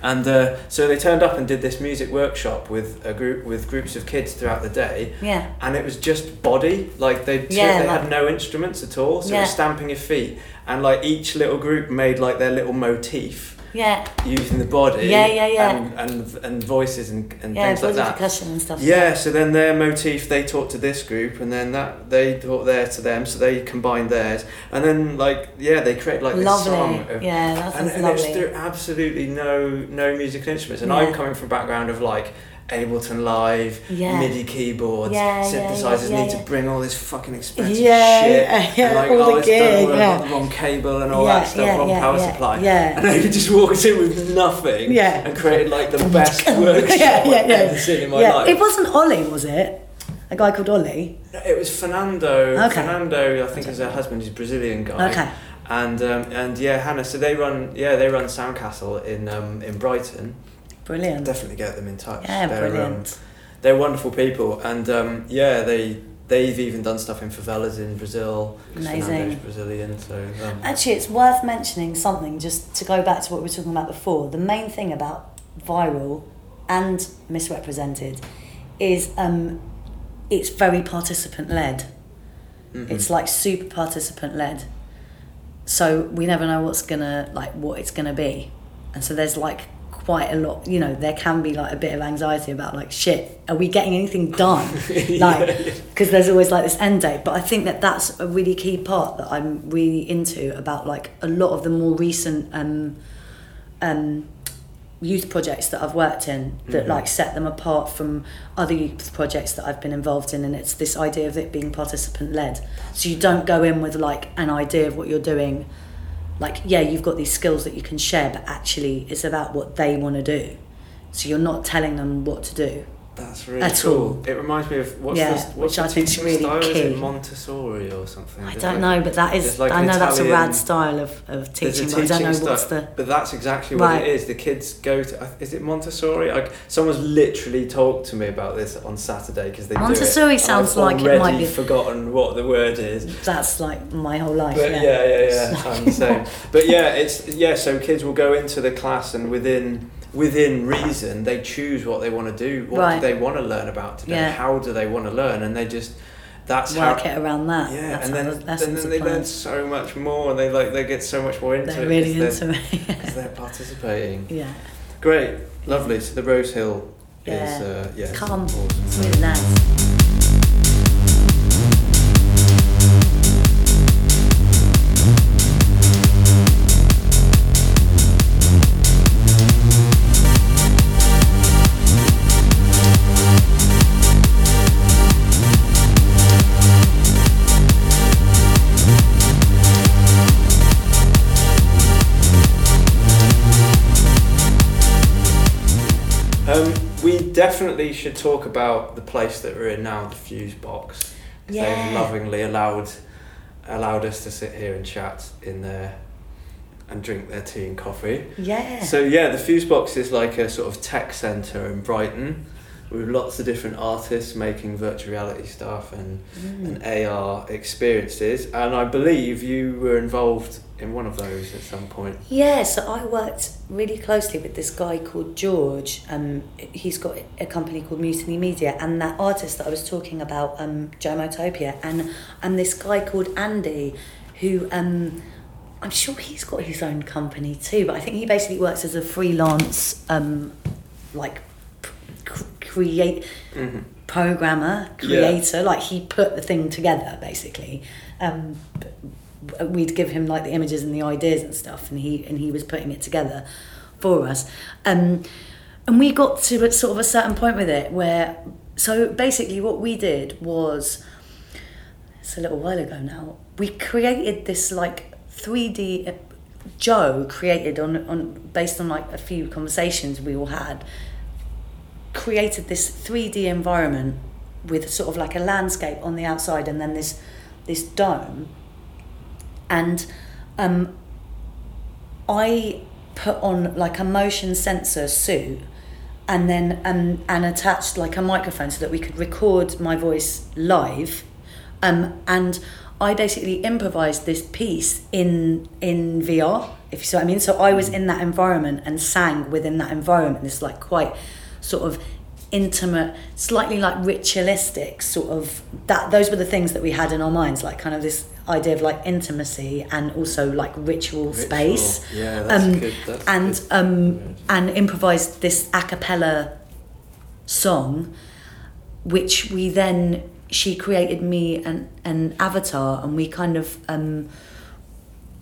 and uh, so they turned up and did this music workshop with a group with groups of kids throughout the day, Yeah. and it was just body, like they Yeah, they like- had no instruments at all, so it Yeah. was stamping your feet, and like each little group made like their little motif Yeah. using the body, Yeah, yeah, yeah. and and, and voices and, and Yeah. things like that. percussion and stuff. Yeah, so then their motif they taught to this group, and then that they taught there to them, so they combined theirs, and then like yeah, they created like this lovely. song. Of, yeah, that and, sounds and it's through absolutely no no musical instruments, and Yeah. I'm coming from a background of like Ableton Live, Yeah. MIDI keyboards, Yeah, synthesizers yeah, need to bring all this fucking expensive Yeah, shit, yeah, yeah, and like all oh the gear, yeah. the wrong cable and all that stuff, wrong power supply, yeah. and I just walked in with nothing, Yeah. and created like the best workshop I've ever seen in my life. It wasn't Ollie, was it? A guy called Ollie. It was Fernando. Okay. Fernando, I think, is her husband. He's a Brazilian guy. Okay. And um, and yeah, Hannah. So they run. Yeah, they run Soundcastle in um, in Brighton. Brilliant. Definitely get them in touch. Yeah, they're, Um, brilliant. they're wonderful people, and um, yeah, they they've even done stuff in favelas in Brazil. Amazing. Brazilian, so um, Actually, it's worth mentioning something just to go back to what we were talking about before. The main thing about viral and Miss Represented is um, it's very participant led. mhm. It's like super participant led. So we never know what's gonna like what it's gonna be, and so there's like quite a lot. You know, there can be like a bit of anxiety about like shit. Are we getting anything done? like because there's always like this end date. But I think that that's a really key part that I'm really into about like a lot of the more recent um, um, youth projects that I've worked in that Mhm. like set them apart from other youth projects that I've been involved in and it's this idea of it being participant led so you don't go in with like an idea of what you're doing like yeah you've got these skills that you can share but actually it's about what they want to do. So you're not telling them what to do That's really At cool. all. It reminds me of what's Yeah, the, what's which the I think's teaching really style? Is key. it Montessori or something? I don't like- know but that is like I know that's a rad style of, of teaching but I don't know teaching what's the but that's exactly what Right. it is. The kids go to. Is it Montessori? Like someone's literally talked to me about this on Saturday because they Montessori do it, sounds like it might be- forgotten what the word is. that's like my whole life But yeah, yeah, yeah, yeah, I'm the same. But yeah, it's yeah. So kids will go into the class and within within reason they choose what they want to do. What Right. do they want to learn about today? Yeah. How do they want to learn? And they just that's work how. it around that Yeah, that's and then, the and then they learn so much more, and they like they get so much more into they're it. really into they're, it 'cause they're participating. yeah Great, lovely. So the Rose Hill Yeah. is uh, yeah. Come. awesome. it's really nice definitely should talk about the place that we're in now, the Fuse box. Yeah. They've lovingly allowed allowed us to sit here and chat in there and drink their tea and coffee. Yeah. So yeah, the Fuse Box is like a sort of tech centre in Brighton with lots of different artists making virtual reality stuff and, Mm. and AR experiences. And I believe you were involved in one of those at some point. Yeah, so I worked really closely with this guy called George. Um, he's got a company called Mutiny Media, and that artist that I was talking about, um, Jomotopia, and and this guy called Andy, who um, I'm sure he's got his own company too, but I think he basically works as a freelance, um, like create Mm-hmm. programmer, Yeah. creator. Like he put the thing together basically. Um, we'd give him like the images and the ideas and stuff, and he and he was putting it together for us. Um, and we got to a, sort of a certain point with it where, so basically, what we did was, it's a little while ago now. We created this like three D. Joe created on on based on like a few conversations we all had created this 3D environment with sort of like a landscape on the outside and then this this dome. And um, I put on like a motion sensor suit and then um, and attached like a microphone so that we could record my voice live. Um, and I basically improvised this piece in in VR if you see what I mean. So I was in that environment and sang within that environment. This like quite sort of intimate slightly like ritualistic sort of that those were the things that we had in our minds like kind of this idea of like intimacy and also like ritual, space. Yeah, that's Um, and um and improvised this a cappella song which we then she created me an an avatar and we kind of um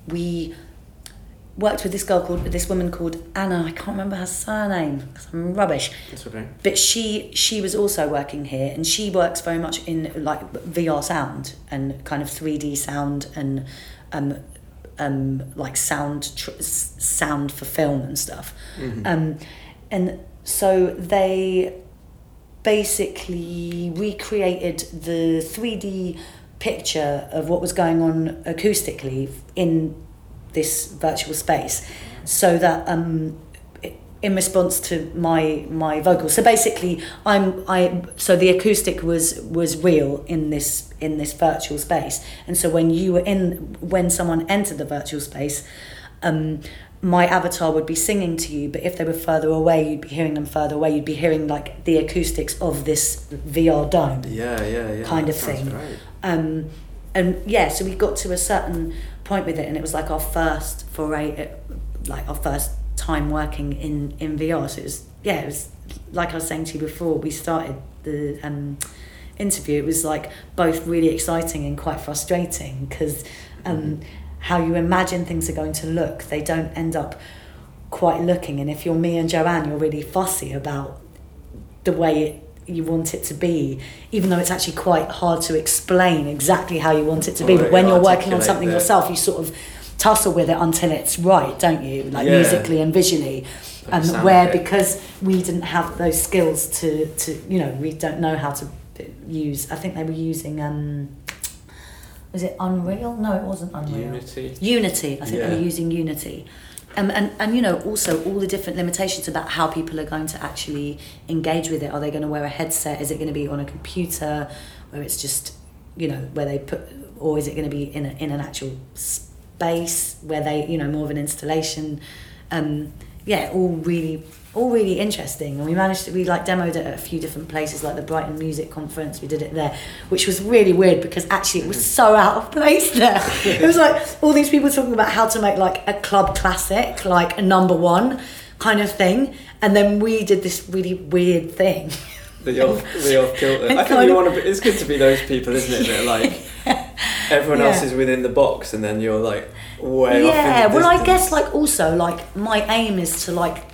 we worked with this girl called this woman called Anna I can't remember her surname I'm rubbish That's okay. but she she was also working here and she works very much in like VR sound and kind of 3D sound and um um like sound tr- sound for film and stuff Mhm. um and so they basically recreated the 3D picture of what was going on acoustically in this virtual space so that um in response to my my vocals so basically i'm i so the acoustic was was real in this in this virtual space and so when you were in when someone entered the virtual space um my avatar would be singing to you but if they were further away you'd be hearing them further away you'd be hearing like the acoustics of this vr dome Yeah, yeah, yeah. kind of thing. Great. um, and yeah, so we got to a certain point with it, and it was like our first foray, uh, like our first time working in in VR. So it was yeah, it was like I was saying to you before we started the um, interview. It was like both really exciting and quite frustrating because um, how you imagine things are going to look, they don't end up quite looking. And if you're me and Joanne, you're really fussy about the way it, you want it to be, even though it's actually quite hard to explain exactly how you want it to be. Or But when you're working on something the- yourself, you sort of tussle with it until it's right, don't you? Like Yeah. musically and visually. Like Um, where effect. because we didn't have those skills to, to, you know, we don't know how to use. I think they were using. Um, was it Unreal? No, it wasn't Unreal. Unity. Unity. I think they were using Unity. Um, and, and you know also all the different limitations about how people are going to actually engage with it. Are they going to wear a headset? Is it going to be on a computer where it's just you know where they put, or is it going to be in a, in an actual space where they you know more of an installation? Um, yeah, all really all really interesting. And we managed to we like demoed it at a few different places like the Brighton Music Conference. We did it there, which was really weird because actually it was mm-hmm. so out of place there. it was like all these people talking about how to make like a club classic, like a number one kind of thing, and then we did this really weird thing. The off, the off kilter. I think you want to. Be, it's good to be those people, isn't it? That like everyone else is within the box, and then you're like way yeah, well, I guess like also like my aim is to like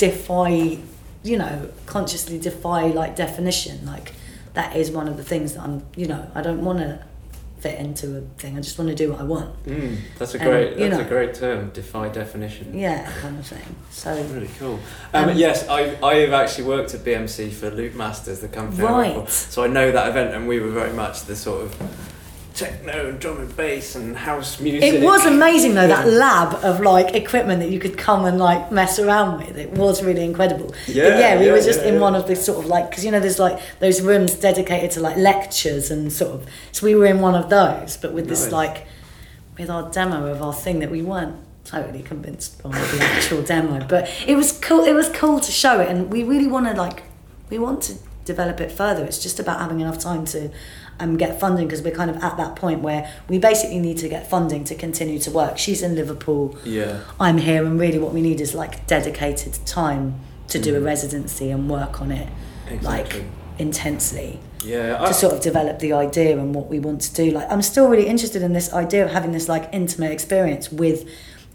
defy, you know, consciously defy like definition. Like that is one of the things that I'm, you know, I don't want to fit into a thing. I just want to do what I want. Mm, that's a great. you that's know. a great term. Defy definition. Yeah, kind of thing. So Really cool. Um, Um, yes, I I have actually worked at BMC for Loopmasters, the company. I. Right. So I know that event, and we were very much the sort of techno, and drum and bass, and house music. it was amazing though that lab of like equipment that you could come and like mess around with. It was really incredible. Yeah, but yeah, we yeah, were just yeah, in yeah. one of the sort of like because you know there's like those rooms dedicated to like lectures and sort of so we were in one of those, but with this like with our demo of our thing that we weren't totally convinced by the actual demo, but it was cool. It was cool to show it, and we really want to like we want to develop it further. It's just about having enough time to um, get funding because we're kind of at that point where we basically need to get funding to continue to work. She's in Liverpool. Yeah. I'm here, and really what we need is like dedicated time to do a Mm. residency and work on it Exactly. like intensely Yeah. I, to sort of develop the idea and what we want to do. Like I'm still really interested in this idea of having this like intimate experience with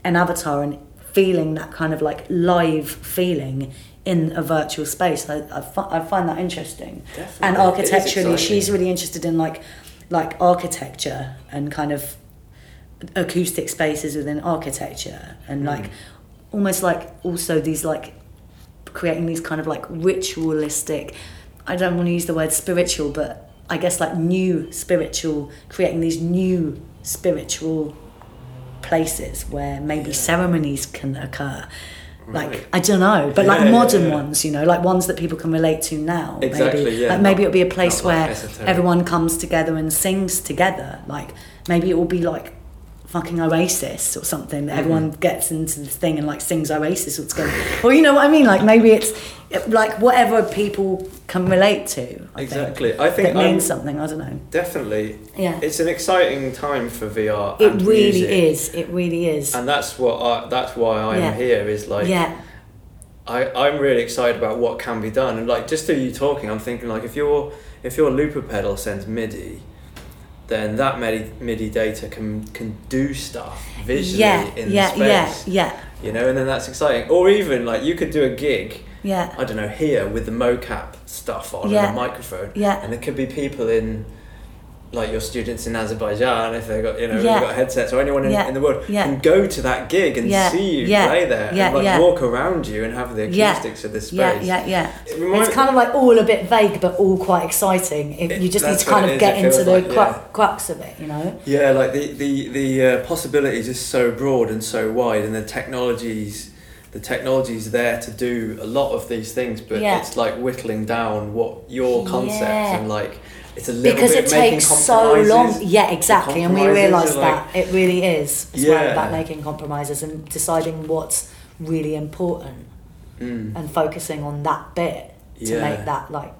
an avatar and feeling that kind of like live feeling in a virtual space. I, I, fi- I find that interesting. Definitely. And architecturally, she's really interested in like like architecture and kind of acoustic spaces within architecture and Mm. like almost like also these like creating these kind of like ritualistic I don't want to use the word spiritual but I guess like new spiritual creating these new spiritual places where maybe Yeah. ceremonies can occur like. I don't know but like Yeah, yeah, modern yeah. ones you know like ones that people can relate to now Exactly, maybe yeah, like maybe it'll be a place not like where everyone comes together and sings together like maybe it will be like fucking Oasis or something that Mm-hmm. everyone gets into this thing and like sings Oasis or together. or you know what I mean? Like maybe it's like whatever people can relate to. I Exactly. Think, I think it means I'm- something. I don't know. definitely. Yeah. It's an exciting time for VR. It really music. is. It really is. And that's what I, that's why I'm Yeah. here is like yeah. I, I'm really excited about what can be done and like just through you talking I'm thinking like if your if your looper pedal sends MIDI then that MIDI, MIDI data can can do stuff visually Yeah. in Yeah. the Yeah. space Yeah. you know and then that's exciting or even like you could do a gig Yeah. I don't know here with the mocap stuff on Yeah. and a microphone Yeah. and there could be people in like your students in Azerbaijan if they got you know Yeah. they've got headsets or anyone in, Yeah. in the world Yeah. can go to that gig and see you play there and like walk around you and have the acoustics of this space Yeah. Yeah. Yeah. It reminds- It's kind of like all a bit vague, but all quite exciting. It- you just need to kind of is, get into the like, cru- crux of it, you know. Yeah, like the the the uh, possibilities is so broad and so wide, and the technologies, the technologies there to do a lot of these things, but Yeah. it's like whittling down what your concept Yeah. and like it's a little Because it takes so long. Yeah, exactly. And we compromises realise are that it really is. It's right Yeah. about making compromises and deciding what's really important Mm. and focusing on that bit to Yeah. make that like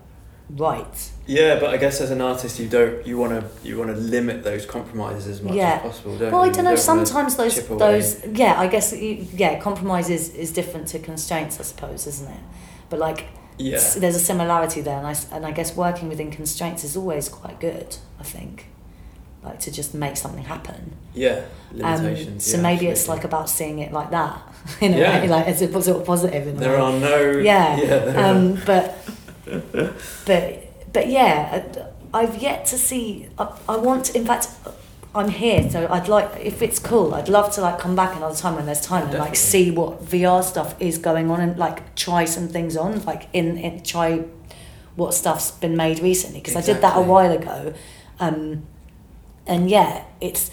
right. Yeah, but I guess as an artist, you don't you want to you want to limit those compromises as much Yeah. as possible, don't Well, you? I don't know. wanna Sometimes those those yeah. I guess you- yeah. Compromise is, is different to constraints, I suppose, isn't it? But like yeah there's a similarity there, and I and I guess working within constraints is always quite good. I think, like to just make something happen. yeah Um, so yeah, maybe it's like about seeing it like that in a Yeah. way, like as a sort of positive. In there way. are no yeah. yeah um, but but but yeah, I've yet to see. I, I want. In fact, I'm here, so I'd like if it's cool. I'd love to like come back another time when there's time and like see what VR stuff is going on and like try some things on. Like in, in try what stuff's been made recently because I did that a while ago. Um, and yeah, it's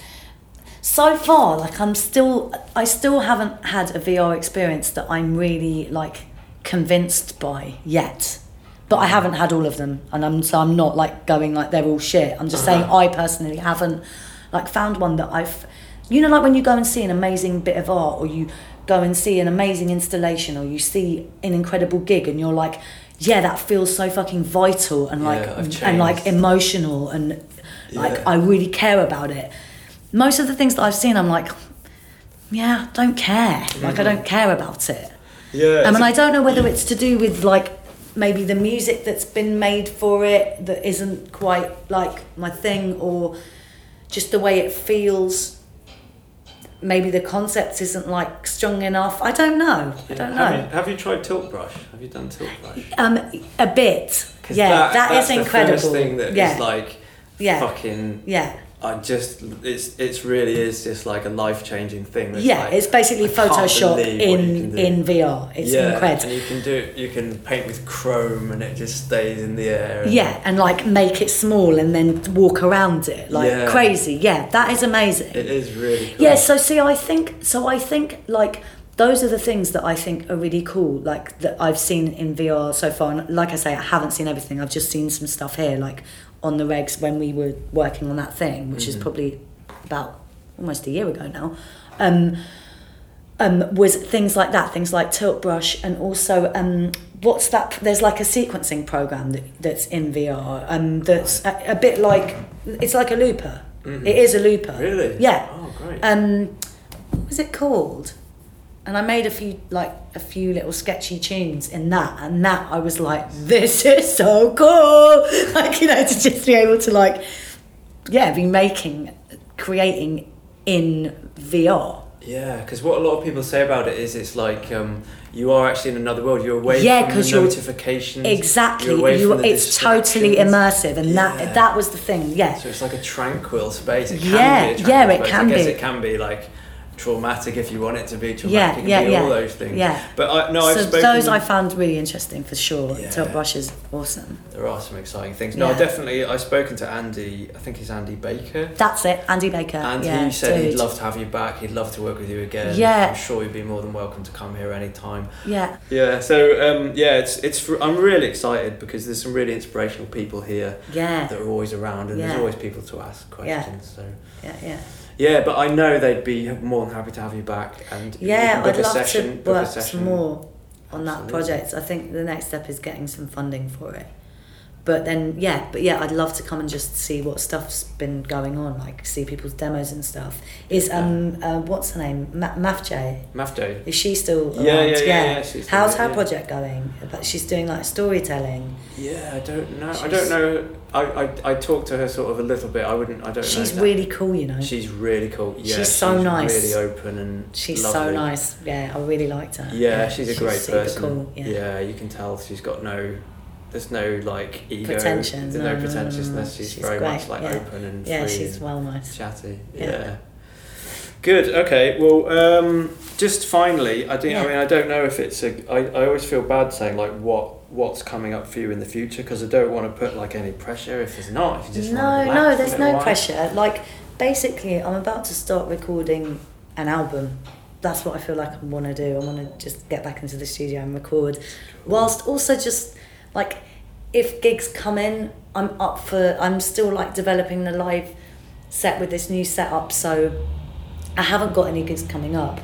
so far like I'm still I still haven't had a VR experience that I'm really like convinced by yet. But I haven't had all of them, and I'm so I'm not like going like they're all shit. I'm just saying Uh-huh. I personally haven't like found one that I've, you know, like when you go and see an amazing bit of art, or you go and see an amazing installation, or you see an incredible gig, and you're like, yeah, that feels so fucking vital and like Yeah, and like emotional and like Yeah. I really care about it. Most of the things that I've seen, I'm like, yeah, don't care. Like I don't care about it. yeah I it's mean, a- I don't know whether it's to do with like maybe the music that's been made for it that isn't quite like my thing, or just the way it feels. Maybe the concept isn't like strong enough. I don't know. I don't Have know. you, have you tried tilt brush? Have you done tilt brush? Um, a bit. Yeah, that, that is incredible. Thing that is yeah, like yeah, fucking yeah, I just it's it's really is just like a life changing thing. It's yeah, like, it's basically I Photoshop believe what you can in in VR. It's yeah, incredible. and you can do you can paint with chrome and it just stays in the air. and- Yeah, and like make it small and then walk around it like Yeah. crazy. Yeah, that is amazing. it is really. Cool. Yeah, so see, I think so. I think like those are the things that I think are really cool. Like that I've seen in VR so far. And like I say, I haven't seen everything. I've just seen some stuff here, like on the regs when we were working on that thing, which is Mhm. probably about almost a year ago now. Um, um, was things like that, things like tilt brush, and also um, what's that? There's like a sequencing program that, that's in VR. Um, that's a, a bit like it's like a looper. Mhm. It is a looper. Really? Yeah. Oh, great. Um, what was it called? And I made a few like a few little sketchy tunes in that, and that I was like, this is so cool. Like you know, to just be able to like, yeah, be making, creating in VR. Yeah, because what a lot of people say about it is it's like um, you are actually in another world. You're away Yeah, from the you're- notifications. Exactly, You're away you, from the it's totally immersive, and Yeah. that that was the thing. Yeah, So it's like a tranquil space. It can Yeah, be a tranquil yeah, it space. can I guess be. it can be like traumatic if you want it to be traumatic. Yeah, yeah, yeah. all those things. Yeah. But I, no, I've so spoken. those I found really interesting for sure. Yeah. Tilt brush is awesome. There are some exciting things. No, Yeah. I definitely. I've spoken to Andy. I think he's Andy Baker. That's it, Andy Baker. And yeah, he said he'd love to have you back. He'd love to work with you again. Yeah. I'm sure you'd be more than welcome to come here anytime. Yeah, Yeah. So um, yeah, it's it's. I'm really excited because there's some really inspirational people here yeah, that are always around, and there's always people to ask questions. So yeah, yeah. Yeah, but I know they'd be more than happy to have you back. And Yeah, I'd love session, to work some more on that Absolutely. project. I think the next step is getting some funding for it. But then, yeah, but yeah, I'd love to come and just see what stuff's been going on, like see people's demos and stuff. Is um, uh, what's her name, Ma- Mafj? Is she still around? Yeah, yeah, yeah, yeah, she's still How's there, her yeah. project going? But she's doing like storytelling. Yeah, I don't know. I don't know. I, I, I talked to her sort of a little bit. I wouldn't. I don't know. She's really cool, you know. She's really cool. Yeah, She's so nice. Really open and She's so nice. Yeah, I really liked her. Yeah, she's a great super person. Cool. Yeah. you can tell she's got no. There's no like ego. Pretension, There's no, no, pretentiousness. She's, She's very great, much like yeah. open and Yeah, free she's well nice. chatty. Yeah. Yeah. Good. Okay. Well, um, just finally, I think. Yeah. I mean, I don't know if it's a. I, I always feel bad saying like what what's coming up for you in the future because I don't want to put like any pressure if there's not. If you just no, no, there's no while. pressure. Like, basically, I'm about to start recording an album. That's what I feel like I want to do. I want to just get back into the studio and record, whilst also just like, if gigs come in, I'm up for. I'm still like developing the live set with this new setup, so I haven't got any gigs coming up,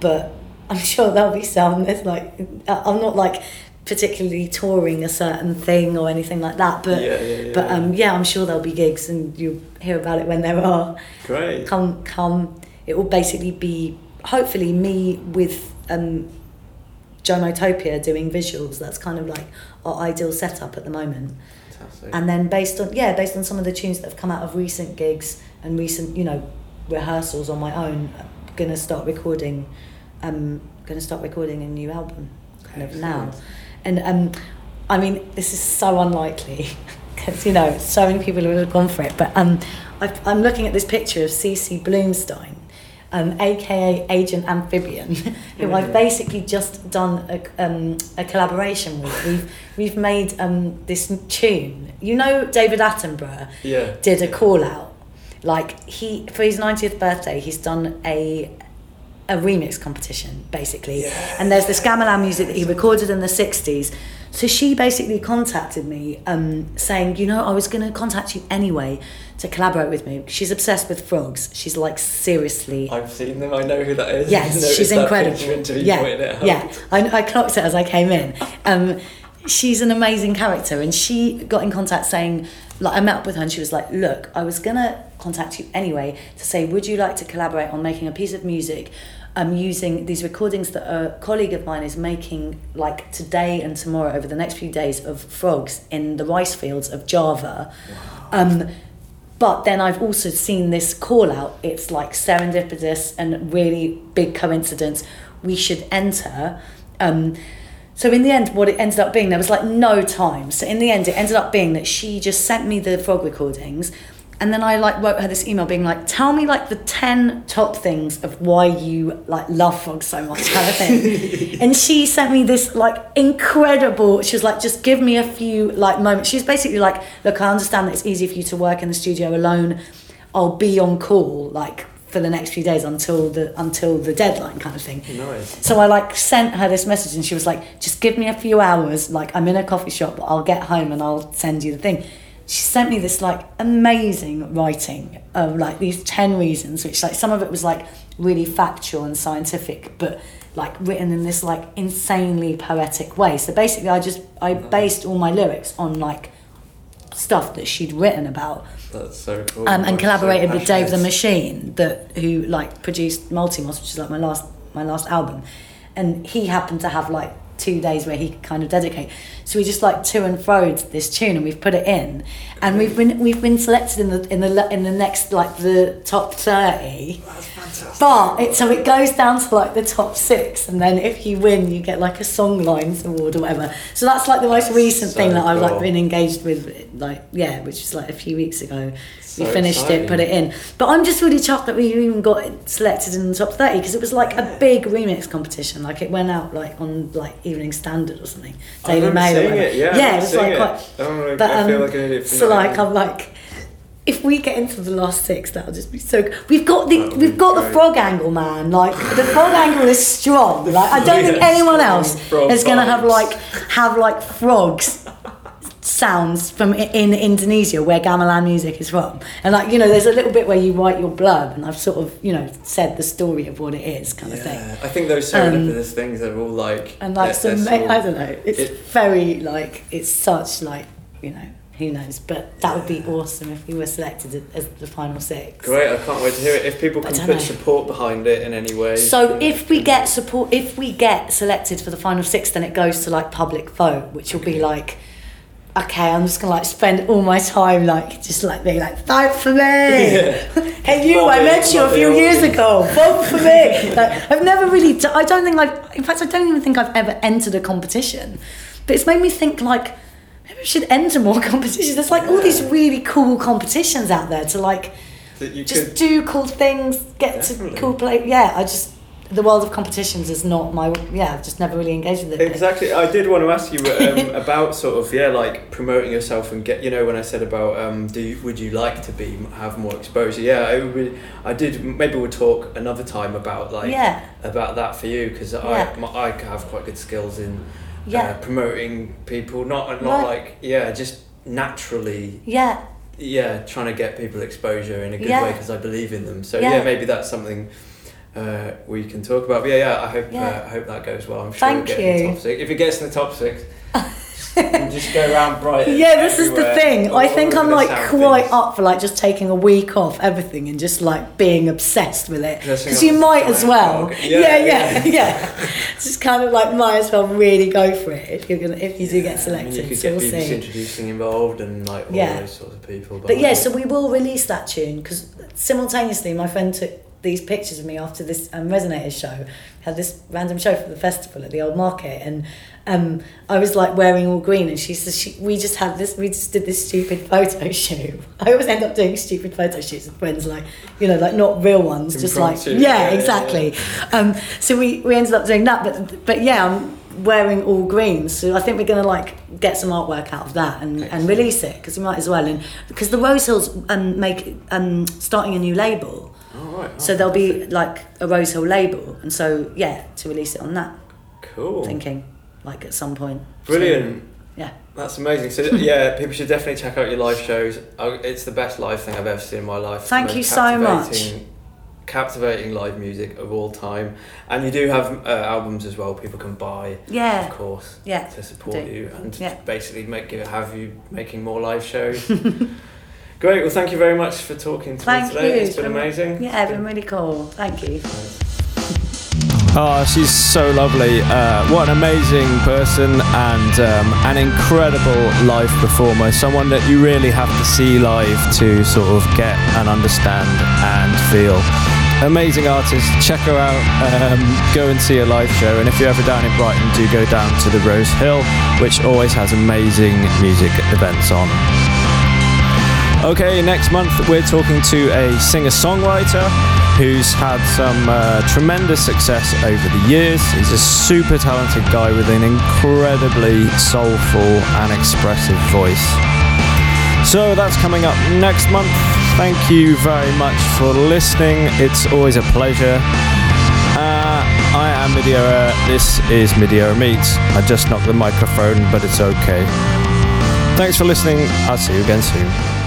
but I'm sure there'll be some. There's like, I'm not like particularly touring a certain thing or anything like that, but yeah, yeah, yeah. but um, yeah, I'm sure there'll be gigs, and you'll hear about it when there are. great. Come, come. It will basically be hopefully me with um, Jomotopia doing visuals. That's kind of like our ideal setup at the moment. Fantastic. And then based on yeah, based on some of the tunes that have come out of recent gigs and recent you know rehearsals on my own, I'm gonna start recording. Um, gonna start recording a new album, kind of now. And um, I mean, this is so unlikely because you know so many people have gone for it. But um, I've, I'm looking at this picture of Cece Bloomstein, um, aka Agent Amphibian, who I've Mhm. basically just done a, um, a collaboration with. We've we've made um, this tune. You know, David Attenborough yeah. did a call out. Like he for his 90th birthday, he's done a a remix competition basically. And there's this gamelan music that he recorded in the 60s. So she basically contacted me um, saying, you know, I was going to contact you anyway to collaborate with me. She's obsessed with frogs. She's like seriously I've seen them. I know who that is. Yes, she's incredible. picture until you yeah, pointed it out. yeah. I, I clocked it as I came in. Um, she's an amazing character, and she got in contact saying, like, I met up with her, and she was like, "Look, I was gonna contact you anyway to say, would you like to collaborate on making a piece of music?" Um, using these recordings that a colleague of mine is making like today and tomorrow over the next few days of frogs in the rice fields of Java. Um, but then I've also seen this call out. It's like serendipitous and really big coincidence. We should enter. Um, so in the end, what it ended up being, there was like no time. So in the end, it ended up being that she just sent me the frog recordings. And then I like wrote her this email being like, tell me like the 10 top things of why you like love frogs so much kind of thing. and she sent me this like incredible, she was like, just give me a few like moments. She was basically like, look, I understand that it's easy for you to work in the studio alone. I'll be on call like for the next few days until the until the deadline kind of thing. Nice. So I like sent her this message and she was like, just give me a few hours. Like I'm in a coffee shop, I'll get home and I'll send you the thing. She sent me this like amazing writing of like these 10 reasons, which like some of it was like really factual and scientific, but like written in this like insanely poetic way. So basically I just I based all my lyrics on like stuff that she'd written about That's so cool. um, and Like, so collaborated with Dave the. Machine, that who like produced Multimos, which is like my last my last album, and he happened to have like two days where he could kind of dedicate. So we just like to and fro this tune, and we've put it in, and we've been we've been selected in the in the in the next like the top thirty. That's fantastic. But it, so it goes down to like the top six, and then if you win, you get like a songlines award or whatever. So that's like the most recent thing so that I've like been engaged with, like yeah, which is like a few weeks ago. We finished exciting. it, put it in. But I'm just really chuffed that we even got it selected in the top thirty because it was like a big remix competition. Like it went out like on like Evening Standard or something, Daily Mail. it, yeah, yeah, it was like seeing quite. it. Oh, But, I feel um, like I it so like I'm like, if we get into the last six, that'll just be so. Good. We've got the That would be we've got the frog angle, man. Like the frog angle is strong. Like I don't think anyone else is gonna have like have like frogs sounds from in Indonesia where gamelan music is from. And like you know, there's a little bit where you write your blurb, and I've sort of you know said the story of what it is, kind of thing. I think those serendipitous um, things are all like. And like some, they're I don't know, it's it- very like it's such like you know who knows, but that would be awesome if we were selected as the final six. Great, I can't wait to hear it. If people can put know. support behind it in any way. So you know, if we get support, if we get selected for the final six, then it goes to like public vote, which will be like, okay, I'm just gonna like spend all my time like just like being like, vote for me. hey you, I met you a few years ago. Vote for me. Like I've never really, d- I don't think I've, in fact, I don't even think I've ever entered a competition, but it's made me think like. Maybe we should enter more competitions. There's like all these really cool competitions out there to like just could, do cool things, get Definitely. to cool play. Yeah, I just the world of competitions is not my. Yeah, I've just never really engaged with it. Exactly. I did want to ask you um, about sort of yeah, like promoting yourself and get you know when I said about um, do you, would you like to be have more exposure? Yeah, I would. I did. Maybe we'll talk another time about like Yeah. about that for you because Yeah. I my, I have quite good skills in Yeah. uh, promoting people. Not not Right. like yeah, just naturally Yeah, yeah, trying to get people exposure in a good Yeah. way because I believe in them. So Yeah. yeah, maybe that's something uh, we can talk about. But yeah, yeah, I hope Yeah. uh, I hope that goes well. I'm sure Thank it'll get in the you. top six. If it gets in the top six, just, just go around Brighton. yeah. This is the thing. I think I'm like quite East. up for like just taking a week off everything and just like being obsessed with it. Because you might as well. Yeah, Yeah, yeah, yeah. just kind of like might as well really go for it if you're gonna if you do get I mean, selected. you could so get we'll see. introducing involved and like all Yeah. those sorts of people. But yeah, so we will release that tune because simultaneously my friend took these pictures of me after this um, Resonators show. Had this random show for the festival at the old market, and um, I was like wearing all green, and she says she, we just had this, we just did this stupid photo shoot. I always end up doing stupid photo shoots with friends, like you know, like not real ones, just like yeah, yeah, yeah, exactly. Um, so we we ended up doing that, but but yeah, I'm wearing all green, so I think we're gonna like get some artwork out of that and, and release it because we might as well. And because the Rose Hills um, make um, starting a new label, right. So there'll be like a Rose Hill label, and so yeah, to release it on that. cool. Thinking like at some point. Brilliant. So, yeah. That's amazing. So yeah, people should definitely check out your live shows. It's the best live thing I've ever seen in my life. Thank you so much. captivating- live music of all time, and you do have uh, albums as well. People can buy, Yeah. of course, Yeah. to support you and Yeah. basically make you have you making more live shows. Great. Well, thank you very much for talking to Thank me today. you. It's been amazing. Yeah, it's been really cool. Thank you. Oh, she's so lovely. Uh, what an amazing person and um, an incredible live performer. Someone that you really have to see live to sort of get and understand and feel. Amazing artist. Check her out. Um, go and see a live show. And if you're ever down in Brighton, do go down to the Rose Hill, which always has amazing music events on. Okay, next month we're talking to a singer songwriter who's had some uh, tremendous success over the years. He's a super talented guy with an incredibly soulful and expressive voice. So that's coming up next month. Thank you very much for listening. It's always a pleasure. Uh, I am midierror. This is midierror Meets. I just knocked the microphone, but it's okay. Thanks for listening. I'll see you again soon.